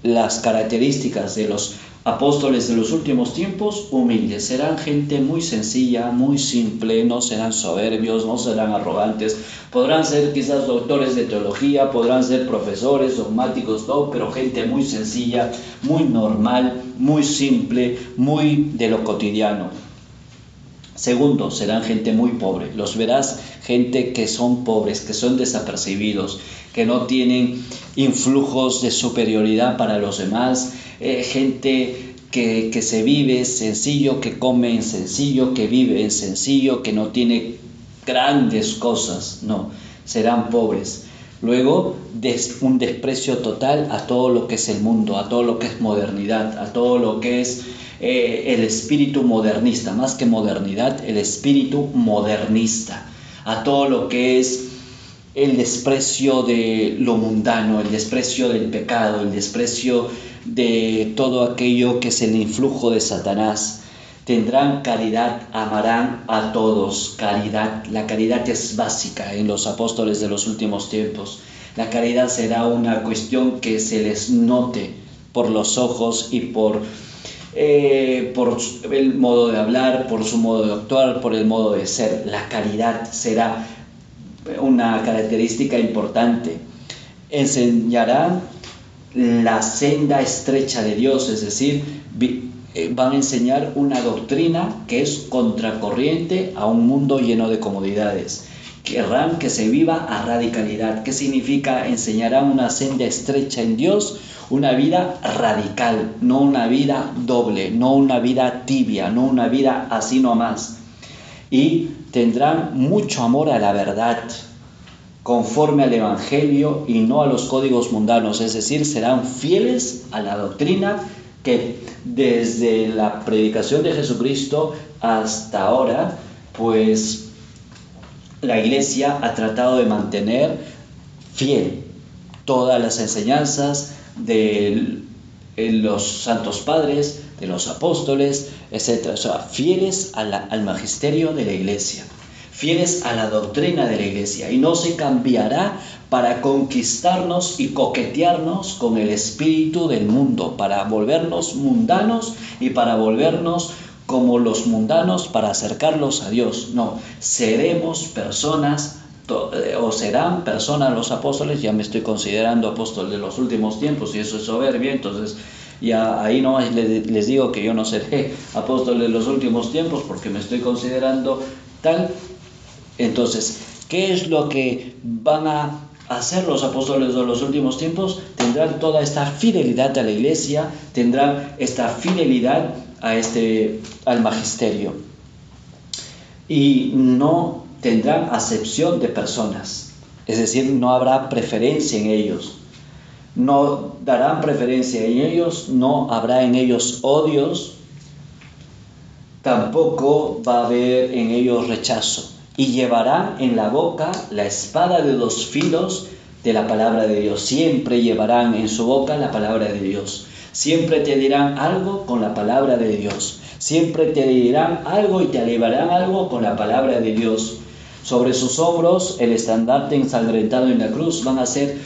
las características de los apóstoles de los últimos tiempos, humildes, serán gente muy sencilla, muy simple, no serán soberbios, no serán arrogantes, podrán ser quizás doctores de teología, podrán ser profesores, dogmáticos, pero gente muy sencilla, muy normal, muy simple, muy de lo cotidiano. Segundo, serán gente muy pobre. Los verás gente que son pobres, que son desapercibidos, que no tienen influjos de superioridad para los demás, eh, gente que, que, se vive sencillo, que come en sencillo, que vive en sencillo, que no tiene grandes cosas, no, serán pobres. Luego, un desprecio total a todo lo que es el mundo, a todo lo que es modernidad, a todo lo que es eh, el espíritu modernista, más que modernidad, el espíritu modernista, a todo lo que es el desprecio de lo mundano, el desprecio del pecado, el desprecio de todo aquello que es el influjo de Satanás. Tendrán caridad, amarán a todos. Caridad, la caridad es básica en los apóstoles de los últimos tiempos. La caridad será una cuestión que se les note por los ojos y por, eh, por el modo de hablar, por su modo de actuar, por el modo de ser. La caridad será una característica importante. Enseñarán la senda estrecha de Dios, es decir, eh, van a enseñar una doctrina que es contracorriente a un mundo lleno de comodidades. Querrán que se viva a radicalidad. ¿Qué significa? Enseñarán una senda estrecha en Dios, una vida radical, no una vida doble, no una vida tibia, no una vida así nomás. Y tendrán mucho amor a la verdad, conforme al Evangelio y no a los códigos mundanos, es decir, serán fieles a la doctrina que desde la predicación de Jesucristo hasta ahora, pues la iglesia ha tratado de mantener fiel todas las enseñanzas de los santos padres, de los apóstoles, etc. O sea, fieles al magisterio de la iglesia fieles a la doctrina de la iglesia y no se cambiará para conquistarnos y coquetearnos con el espíritu del mundo, para volvernos mundanos y para volvernos como los mundanos para acercarlos a Dios. No, seremos personas eh, o serán personas los apóstoles, ya me estoy considerando apóstol de los últimos tiempos y eso es soberbia, entonces ya ahí no les digo que yo no seré apóstol de los últimos tiempos porque me estoy considerando tal, entonces, ¿qué es lo que van a hacer los apóstoles de los últimos tiempos? Tendrán toda esta fidelidad a la iglesia, tendrán esta fidelidad a este, al magisterio. Y no tendrán acepción de personas, es decir, no habrá preferencia en ellos. No darán preferencia en ellos, no habrá en ellos odios, tampoco va a haber en ellos rechazo y llevarán en la boca la espada de dos filos de la palabra de Dios. Siempre llevarán en su boca la palabra de Dios. Siempre te dirán algo con la palabra de Dios. Siempre te dirán algo y te alivarán algo con la palabra de Dios. Sobre sus hombros el estandarte ensangrentado en la cruz van a ser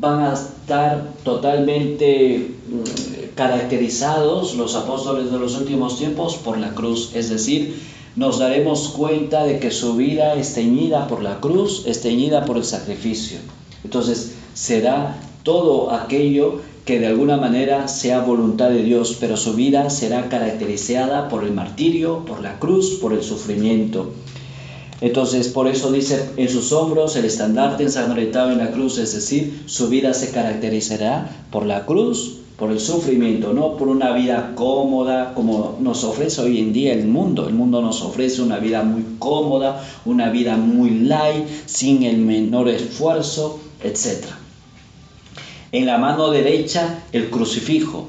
van a estar totalmente mm, caracterizados los apóstoles de los últimos tiempos por la cruz, es decir, nos daremos cuenta de que su vida es teñida por la cruz, es teñida por el sacrificio. Entonces será todo aquello que de alguna manera sea voluntad de Dios, pero su vida será caracterizada por el martirio, por la cruz, por el sufrimiento. Entonces, por eso dice en sus hombros el estandarte ensangrentado en la cruz, es decir, su vida se caracterizará por la cruz, por el sufrimiento, no por una vida cómoda como nos ofrece hoy en día el mundo. El mundo nos ofrece una vida muy cómoda, una vida muy light, sin el menor esfuerzo, etc. En la mano derecha el crucifijo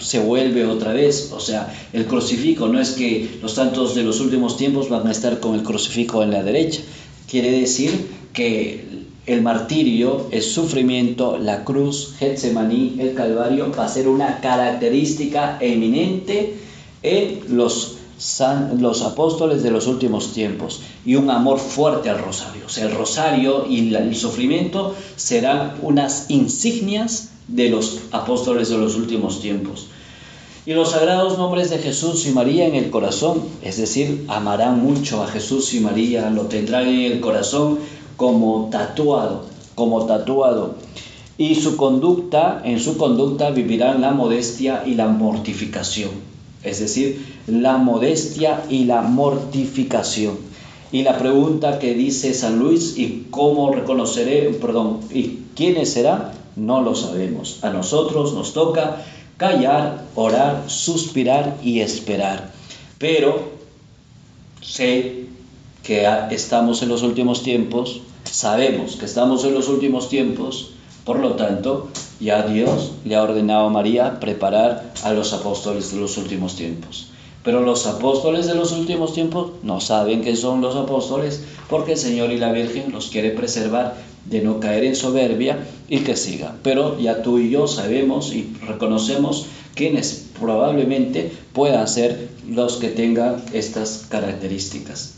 se vuelve otra vez, o sea, el crucifijo no es que los santos de los últimos tiempos van a estar con el crucifijo en la derecha, quiere decir que el martirio, el sufrimiento, la cruz, Getsemaní, el Calvario, va a ser una característica eminente en los, los apóstoles de los últimos tiempos y un amor fuerte al rosario. O sea, el rosario y el sufrimiento serán unas insignias de los apóstoles de los últimos tiempos. Y los sagrados nombres de Jesús y María en el corazón, es decir, amarán mucho a Jesús y María, lo tendrán en el corazón como tatuado, como tatuado. Y su conducta, en su conducta vivirán la modestia y la mortificación. Es decir, la modestia y la mortificación. Y la pregunta que dice San Luis, ¿y cómo reconoceré, perdón, y quiénes serán? No lo sabemos. A nosotros nos toca callar, orar, suspirar y esperar. Pero sé que estamos en los últimos tiempos, Sabemos que estamos en los últimos tiempos, por lo tanto, ya Dios le ha ordenado a María preparar a los apóstoles de los últimos tiempos. Pero los apóstoles de los últimos tiempos no saben que son los apóstoles porque el Señor y la Virgen los quiere preservar de no caer en soberbia y que siga. Pero ya tú y yo sabemos y reconocemos quienes probablemente puedan ser los que tengan estas características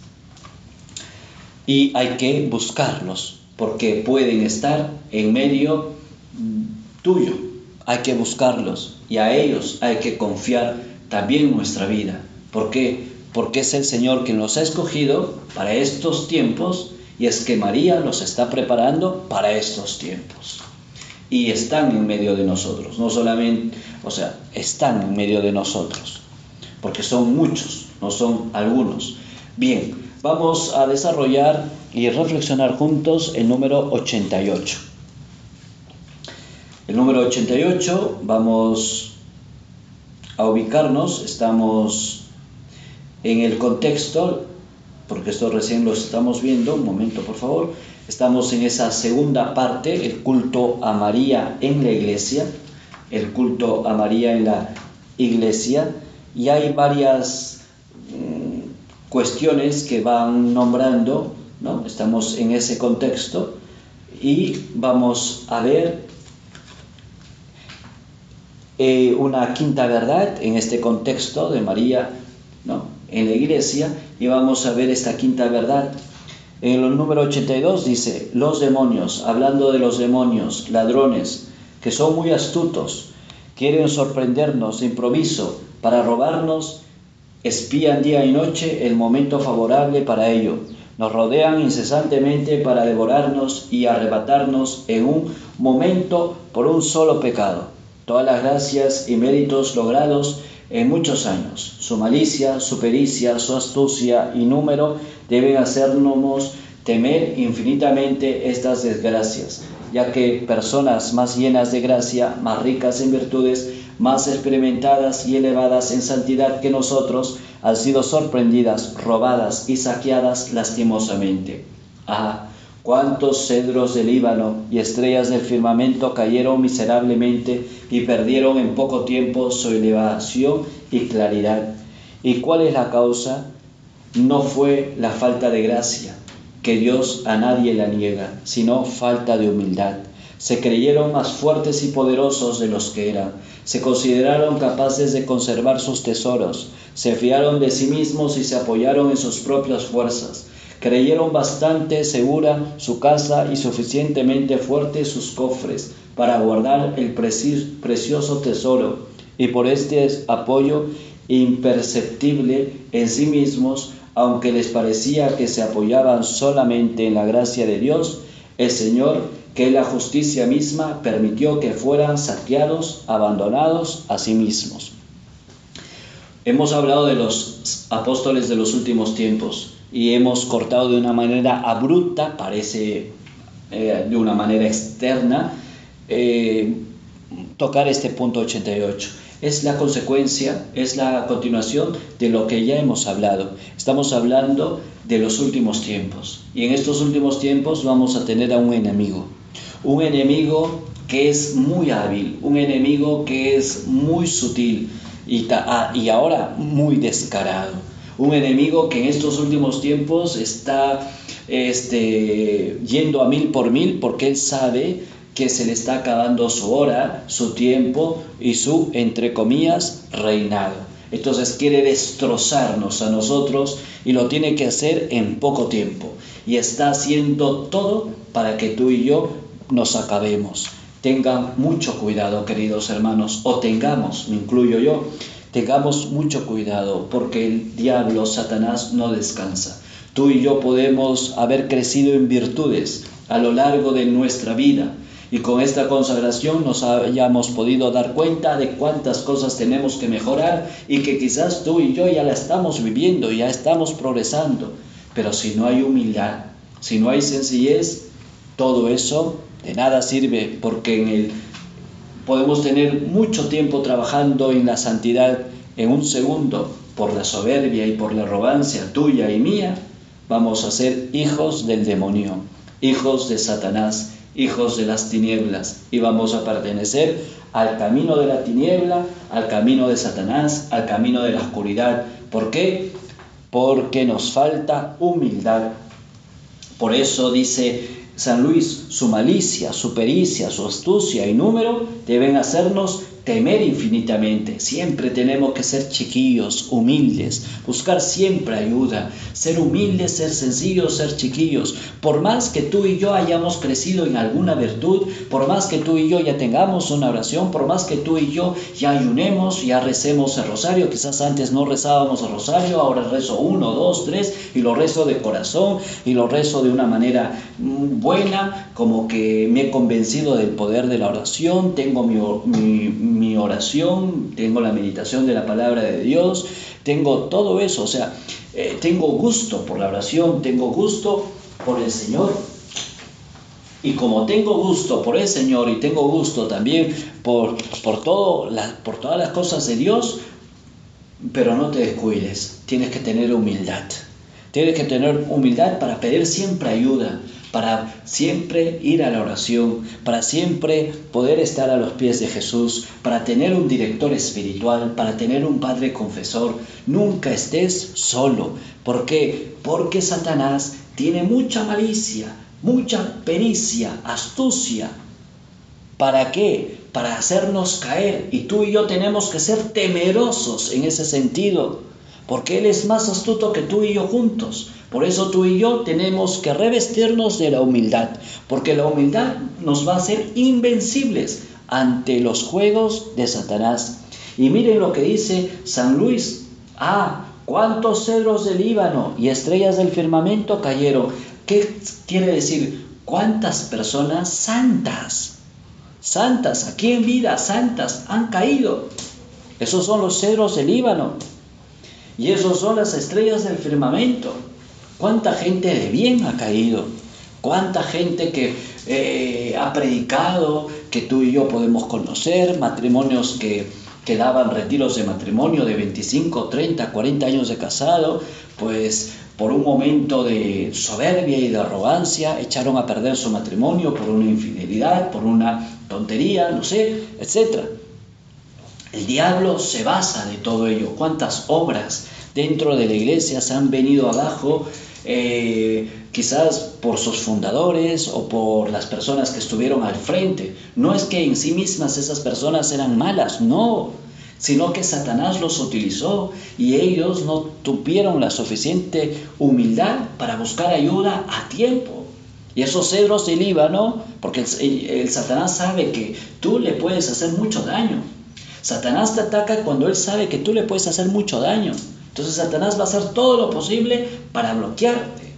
y hay que buscarlos. porque pueden estar en medio tuyo. Hay que buscarlos y a ellos hay que confiar también nuestra vida. ¿Por qué? Porque es el Señor quien los ha escogido para estos tiempos y es que María los está preparando para estos tiempos. Y están en medio de nosotros, no solamente, o sea, están en medio de nosotros, porque son muchos, no son algunos. Bien, vamos a desarrollar y reflexionar juntos el número 88. El número 88, vamos a ubicarnos, estamos en el contexto, porque esto recién lo estamos viendo, un momento por favor, estamos en esa segunda parte, el culto a María en la iglesia, el culto a María en la iglesia, y hay varias mm, cuestiones que van nombrando, ¿no? estamos en ese contexto, y vamos a ver eh, una quinta verdad en este contexto de María ¿no? En la iglesia y vamos a ver esta quinta verdad. En el número 82 dice, los demonios, hablando de los demonios, ladrones, que son muy astutos, quieren sorprendernos de improviso para robarnos, espían día y noche el momento favorable para ello. Nos rodean incesantemente para devorarnos y arrebatarnos en un momento por un solo pecado todas las gracias y méritos logrados en muchos años. Su malicia, su pericia, su astucia y número deben hacernos temer infinitamente estas desgracias, ya que personas más llenas de gracia, más ricas en virtudes, más experimentadas y elevadas en santidad que nosotros, han sido sorprendidas, robadas y saqueadas lastimosamente. Ah, Cuántos cedros del Líbano y estrellas del firmamento cayeron miserablemente y perdieron en poco tiempo su elevación y claridad. ¿Y cuál es la causa? No fue la falta de gracia, que Dios a nadie la niega, sino falta de humildad. Se creyeron más fuertes y poderosos de los que eran, se consideraron capaces de conservar sus tesoros, se fiaron de sí mismos y se apoyaron en sus propias fuerzas Creyeron bastante segura su casa y suficientemente fuertes sus cofres para guardar el precioso tesoro, y por este apoyo imperceptible en sí mismos, aunque les parecía que se apoyaban solamente en la gracia de Dios, el Señor, que es la justicia misma, permitió que fueran saqueados, abandonados a sí mismos. Hemos hablado de los apóstoles de los últimos tiempos y hemos cortado de una manera abrupta, parece eh, de una manera externa, eh, tocar este punto 88. Es la consecuencia, es la continuación de lo que ya hemos hablado. Estamos hablando de los últimos tiempos. Y en estos últimos tiempos vamos a tener a un enemigo. Un enemigo que es muy hábil, un enemigo que es muy sutil y, ah, y ahora muy descarado un enemigo que en estos últimos tiempos está este, yendo a mil por mil porque él sabe que se le está acabando su hora, su tiempo y su, entre comillas, reinado. Entonces quiere destrozarnos a nosotros y lo tiene que hacer en poco tiempo. Y está haciendo todo para que tú y yo nos acabemos. Tengan mucho cuidado, queridos hermanos, o tengamos, me incluyo yo, Tengamos mucho cuidado porque el diablo, Satanás, no descansa. Tú y yo podemos haber crecido en virtudes a lo largo de nuestra vida y con esta consagración nos hayamos podido dar cuenta de cuántas cosas tenemos que mejorar y que quizás tú y yo ya la estamos viviendo, ya estamos progresando. Pero si no hay humildad, si no hay sencillez, todo eso de nada sirve porque en el Podemos tener mucho tiempo trabajando en la santidad en un segundo por la soberbia y por la arrogancia tuya y mía. Vamos a ser hijos del demonio, hijos de Satanás, hijos de las tinieblas y vamos a pertenecer al camino de la tiniebla, al camino de Satanás, al camino de la oscuridad. ¿Por qué? Porque nos falta humildad. Por eso dice San Luis, su malicia, su pericia, su astucia y número deben hacernos temer infinitamente. Siempre tenemos que ser chiquillos, humildes, buscar siempre ayuda, ser humildes, ser sencillos, ser chiquillos. Por más que tú y yo hayamos crecido en alguna virtud, por más que tú y yo ya tengamos una oración, por más que tú y yo ya ayunemos, ya recemos el rosario, quizás antes no rezábamos el rosario, ahora rezo uno, dos, tres, y lo rezo de corazón, y lo rezo de una manera mm, buena, como que me he convencido del poder de la oración, tengo mi, oración, tengo la meditación de la palabra de Dios, tengo todo eso, o sea, eh, tengo gusto por la oración, tengo gusto por el Señor. Y como tengo gusto por el Señor y tengo gusto también por, por, todo por todas las cosas de Dios, pero no te descuides, tienes que tener humildad. Tienes que tener humildad para pedir siempre ayuda, para siempre ir a la oración, para siempre poder estar a los pies de Jesús, para tener un director espiritual, para tener un padre confesor. Nunca estés solo. ¿Por qué? Porque Satanás tiene mucha malicia, mucha pericia, astucia. ¿Para qué? Para hacernos caer. Y tú y yo tenemos que ser temerosos en ese sentido, porque Él es más astuto que tú y yo juntos. Por eso tú y yo tenemos que revestirnos de la humildad, porque la humildad nos va a hacer invencibles ante los juegos de Satanás. Y miren lo que dice San Luis. Ah, cuántos cedros del Líbano y estrellas del firmamento cayeron. ¿Qué quiere decir? ¿Cuántas personas santas, santas, aquí en vida, santas, han caído? Esos son los cedros del Líbano. Y esos son las estrellas del firmamento. Cuánta gente de bien ha caído, cuánta gente que eh, ha predicado, que tú y yo podemos conocer, matrimonios que, que daban retiros de matrimonio de 25, 30, 40 años de casado, pues por un momento de soberbia y de arrogancia echaron a perder su matrimonio por una infidelidad, por una tontería, no sé, etc. El diablo se basa de todo ello. ¿Cuántas obras dentro de la iglesia se han venido abajo eh, quizás por sus fundadores o por las personas que estuvieron al frente. No es que en sí mismas esas personas eran malas, no, sino que Satanás los utilizó y ellos no tuvieron la suficiente humildad para buscar ayuda a tiempo. Y esos cedros del Líbano, porque el Satanás sabe que tú le puedes hacer mucho daño. Satanás te ataca cuando él sabe que tú le puedes hacer mucho daño. Entonces Satanás va a hacer todo lo posible para bloquearte.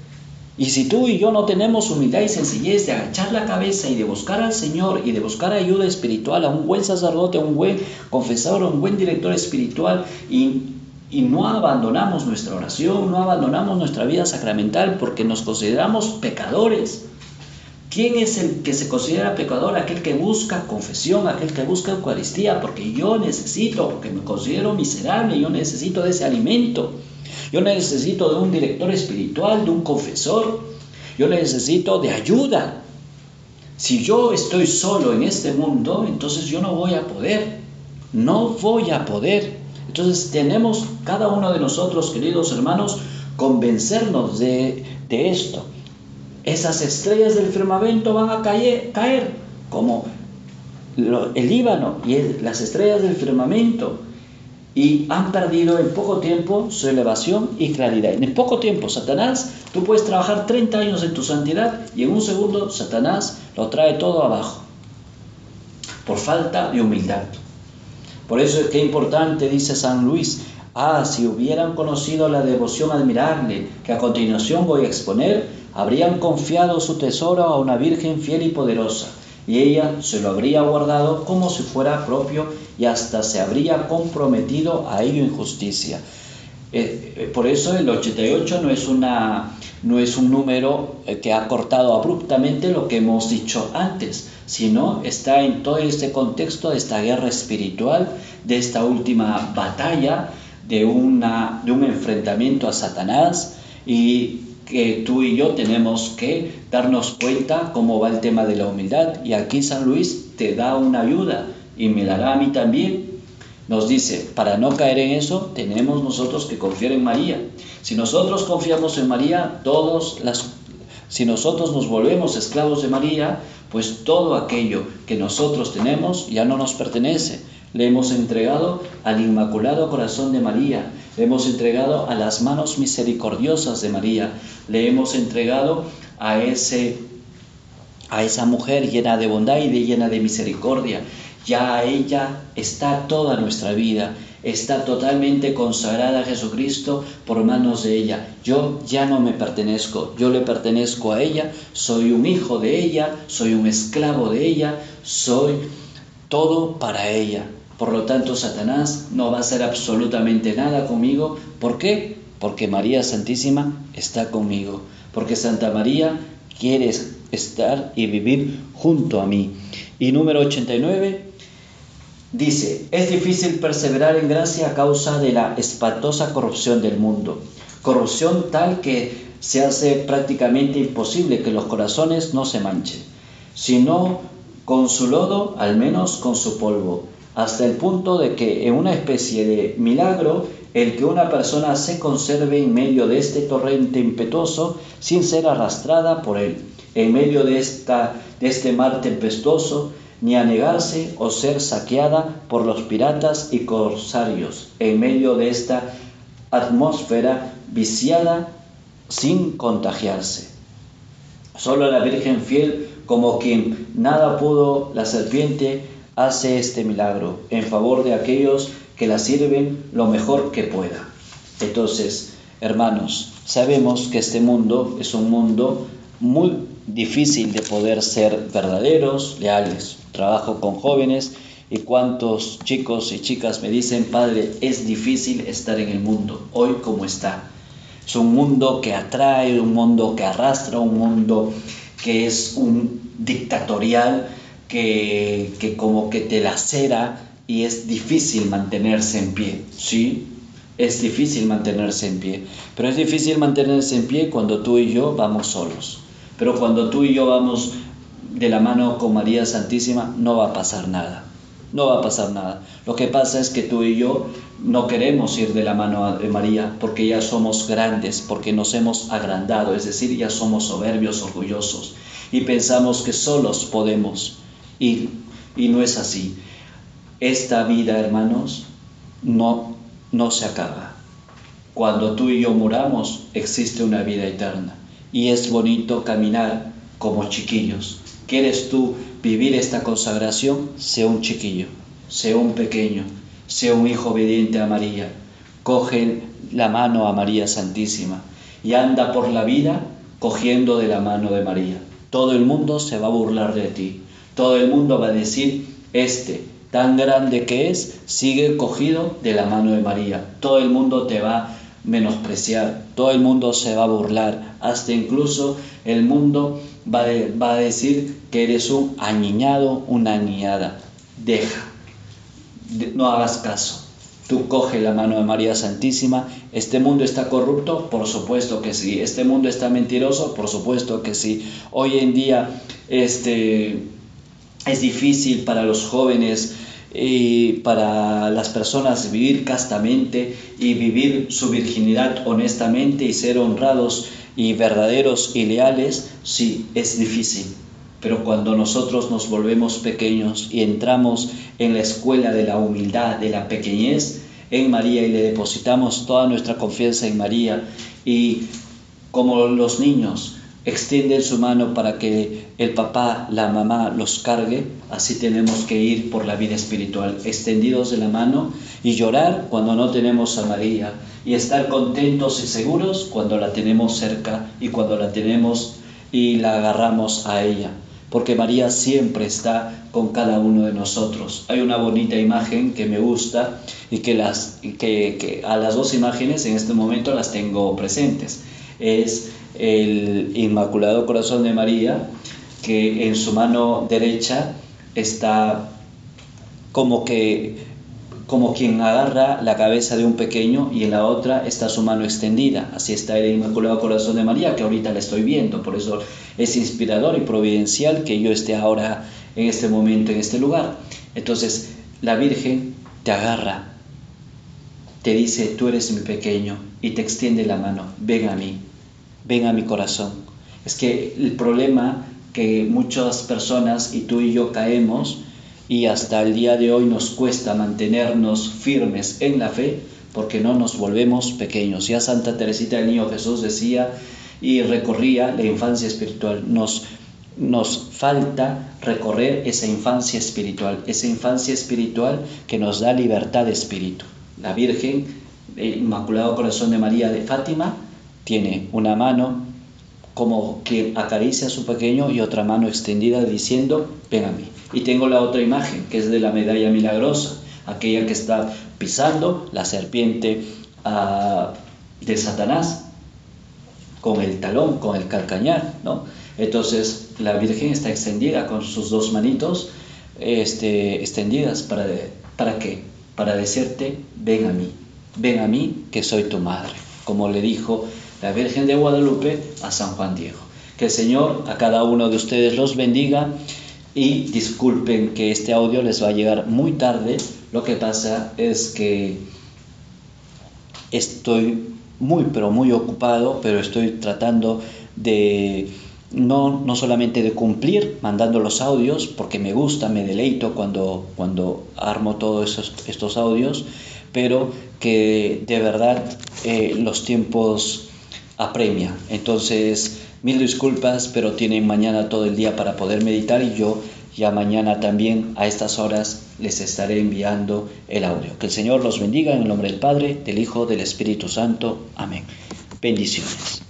Y si tú y yo no tenemos humildad y sencillez de agachar la cabeza y de buscar al Señor y de buscar ayuda espiritual a un buen sacerdote, a un buen confesor, a un buen director espiritual y, y no abandonamos nuestra oración, no abandonamos nuestra vida sacramental porque nos consideramos pecadores, ¿Quién es el que se considera pecador? Aquel que busca confesión, aquel que busca Eucaristía, porque yo necesito, porque me considero miserable, yo necesito de ese alimento. Yo necesito de un director espiritual, de un confesor. Yo necesito de ayuda. Si yo estoy solo en este mundo, entonces yo no voy a poder. No voy a poder. Entonces tenemos cada uno de nosotros, queridos hermanos, convencernos de, de esto esas estrellas del firmamento van a caer, caer como el Líbano y las estrellas del firmamento y han perdido en poco tiempo su elevación y claridad. En poco tiempo, Satanás, tú puedes trabajar 30 años en tu santidad y en un segundo Satanás lo trae todo abajo por falta de humildad. Por eso es que importante, dice San Luis, ah, si hubieran conocido la devoción admirable que a continuación voy a exponer, habrían confiado su tesoro a una Virgen fiel y poderosa, y ella se lo habría guardado como si fuera propio y hasta se habría comprometido a ello en justicia. Eh, eh, por eso el 88 no es, una, no es un número eh, que ha cortado abruptamente lo que hemos dicho antes, sino está en todo este contexto de esta guerra espiritual, de esta última batalla, de, una, de un enfrentamiento a Satanás y que tú y yo tenemos que darnos cuenta cómo va el tema de la humildad. Y aquí San Luis te da una ayuda y me dará a mí también. Nos dice, para no caer en eso, tenemos nosotros que confiar en María. Si nosotros confiamos en María, todos las si nosotros nos volvemos esclavos de María, pues todo aquello que nosotros tenemos ya no nos pertenece. le hemos entregado al Inmaculado Corazón de María, le hemos entregado a las manos misericordiosas de María, le hemos entregado a, ese, a esa mujer llena de bondad y de, llena de misericordia. Ya a ella está toda nuestra vida, está totalmente consagrada a Jesucristo por manos de ella. Yo ya no me pertenezco, yo le pertenezco a ella, soy un hijo de ella, soy un esclavo de ella, soy todo para ella. Por lo tanto, Satanás no va a hacer absolutamente nada conmigo. ¿Por qué? Porque María Santísima está conmigo. Porque Santa María quiere estar y vivir junto a mí. Y número 89 dice, es difícil perseverar en gracia a causa de la espantosa corrupción del mundo. Corrupción tal que se hace prácticamente imposible que los corazones no se manchen, sino con su lodo, al menos con su polvo hasta el punto de que en una especie de milagro el que una persona se conserve en medio de este torrente impetuoso sin ser arrastrada por él, en medio de, esta, de este mar tempestuoso, ni anegarse o ser saqueada por los piratas y corsarios, en medio de esta atmósfera viciada sin contagiarse. Solo la Virgen fiel, como quien nada pudo la serpiente, hace este milagro en favor de aquellos que la sirven lo mejor que pueda. Entonces, hermanos, sabemos que este mundo es un mundo muy difícil de poder ser verdaderos, leales. Trabajo con jóvenes y cuántos chicos y chicas me dicen, Padre, es difícil estar en el mundo, hoy como está. Es un mundo que atrae, un mundo que arrastra, un mundo que es un dictatorial, que, como que te lacera y es difícil mantenerse en pie, ¿sí? Es difícil mantenerse en pie, pero es difícil mantenerse en pie cuando tú y yo vamos solos. Pero cuando tú y yo vamos de la mano con María Santísima, no va a pasar nada. No va a pasar nada. Lo que pasa es que tú y yo no queremos ir de la mano de María porque ya somos grandes, porque nos hemos agrandado, es decir, ya somos soberbios, orgullosos y pensamos que solos podemos. Y, no es así. Esta vida, hermanos, no, no se acaba. Cuando tú y yo muramos, existe una vida eterna. Y es bonito caminar como chiquillos. ¿Quieres tú vivir esta consagración? Sea un chiquillo, sea un pequeño, sea un hijo obediente a María. Coge la mano a María Santísima y anda por la vida cogiendo de la mano de María. Todo el mundo se va a burlar de ti, todo el mundo va a decir, este, tan grande que es, sigue cogido de la mano de María. Todo el mundo te va a menospreciar, todo el mundo se va a burlar, hasta incluso el mundo va, va a decir que eres un añiñado, una niñada. Deja, no hagas caso. Tú coge la mano de María Santísima. ¿Este mundo está corrupto? Por supuesto que sí. ¿Este mundo está mentiroso? Por supuesto que sí. Hoy en día, este, es difícil para los jóvenes y para las personas vivir castamente y vivir su virginidad honestamente y ser honrados y verdaderos y leales, sí, es difícil. Pero cuando nosotros nos volvemos pequeños y entramos en la escuela de la humildad, de la pequeñez, en María y le depositamos toda nuestra confianza en María y como los niños extienden su mano para que el papá, la mamá los cargue, así tenemos que ir por la vida espiritual, extendidos de la mano y llorar cuando no tenemos a María y estar contentos y seguros cuando la tenemos cerca y cuando la tenemos y la agarramos a ella, porque María siempre está con cada uno de nosotros. Hay una bonita imagen que me gusta y que, las, que, que a las dos imágenes en este momento las tengo presentes. Es el Inmaculado Corazón de María, que en su mano derecha está como que como quien agarra la cabeza de un pequeño y en la otra está su mano extendida. Así está el Inmaculado Corazón de María, que ahorita la estoy viendo. Por eso es inspirador y providencial que yo esté ahora en este momento, en este lugar. Entonces, la Virgen te agarra, te dice, tú eres mi pequeño, y te extiende la mano, ven a mí ven a mi corazón. Es que el problema que muchas personas y tú y yo caemos y hasta el día de hoy nos cuesta mantenernos firmes en la fe porque no nos volvemos pequeños. Ya Santa Teresita del Niño Jesús decía y recorría la infancia espiritual. Nos, nos falta recorrer esa infancia espiritual, esa infancia espiritual que nos da libertad de espíritu. La Virgen, el Inmaculado Corazón de María de Fátima, tiene una mano como que acaricia a su pequeño y otra mano extendida diciendo, ven a mí. Y tengo la otra imagen, que es de la medalla milagrosa, aquella que está pisando la serpiente ah, de Satanás con el talón, con el calcañar, ¿no? Entonces la Virgen está extendida con sus dos manitos este, extendidas para, ¿para qué? Para decirte, ven a mí, ven a mí que soy tu madre, como le dijo la Virgen de Guadalupe a San Juan Diego. Que el Señor a cada uno de ustedes los bendiga y disculpen que este audio les va a llegar muy tarde. Lo que pasa es que estoy muy, pero muy ocupado, pero estoy tratando de no, no solamente de cumplir mandando los audios, porque me gusta, me deleito cuando, cuando armo todos estos audios, pero que de verdad eh, los tiempos apremia. Entonces, mil disculpas, pero tienen mañana todo el día para poder meditar y yo ya mañana también a estas horas les estaré enviando el audio. Que el Señor los bendiga en el nombre del Padre, del Hijo, del Espíritu Santo. Amén. Bendiciones.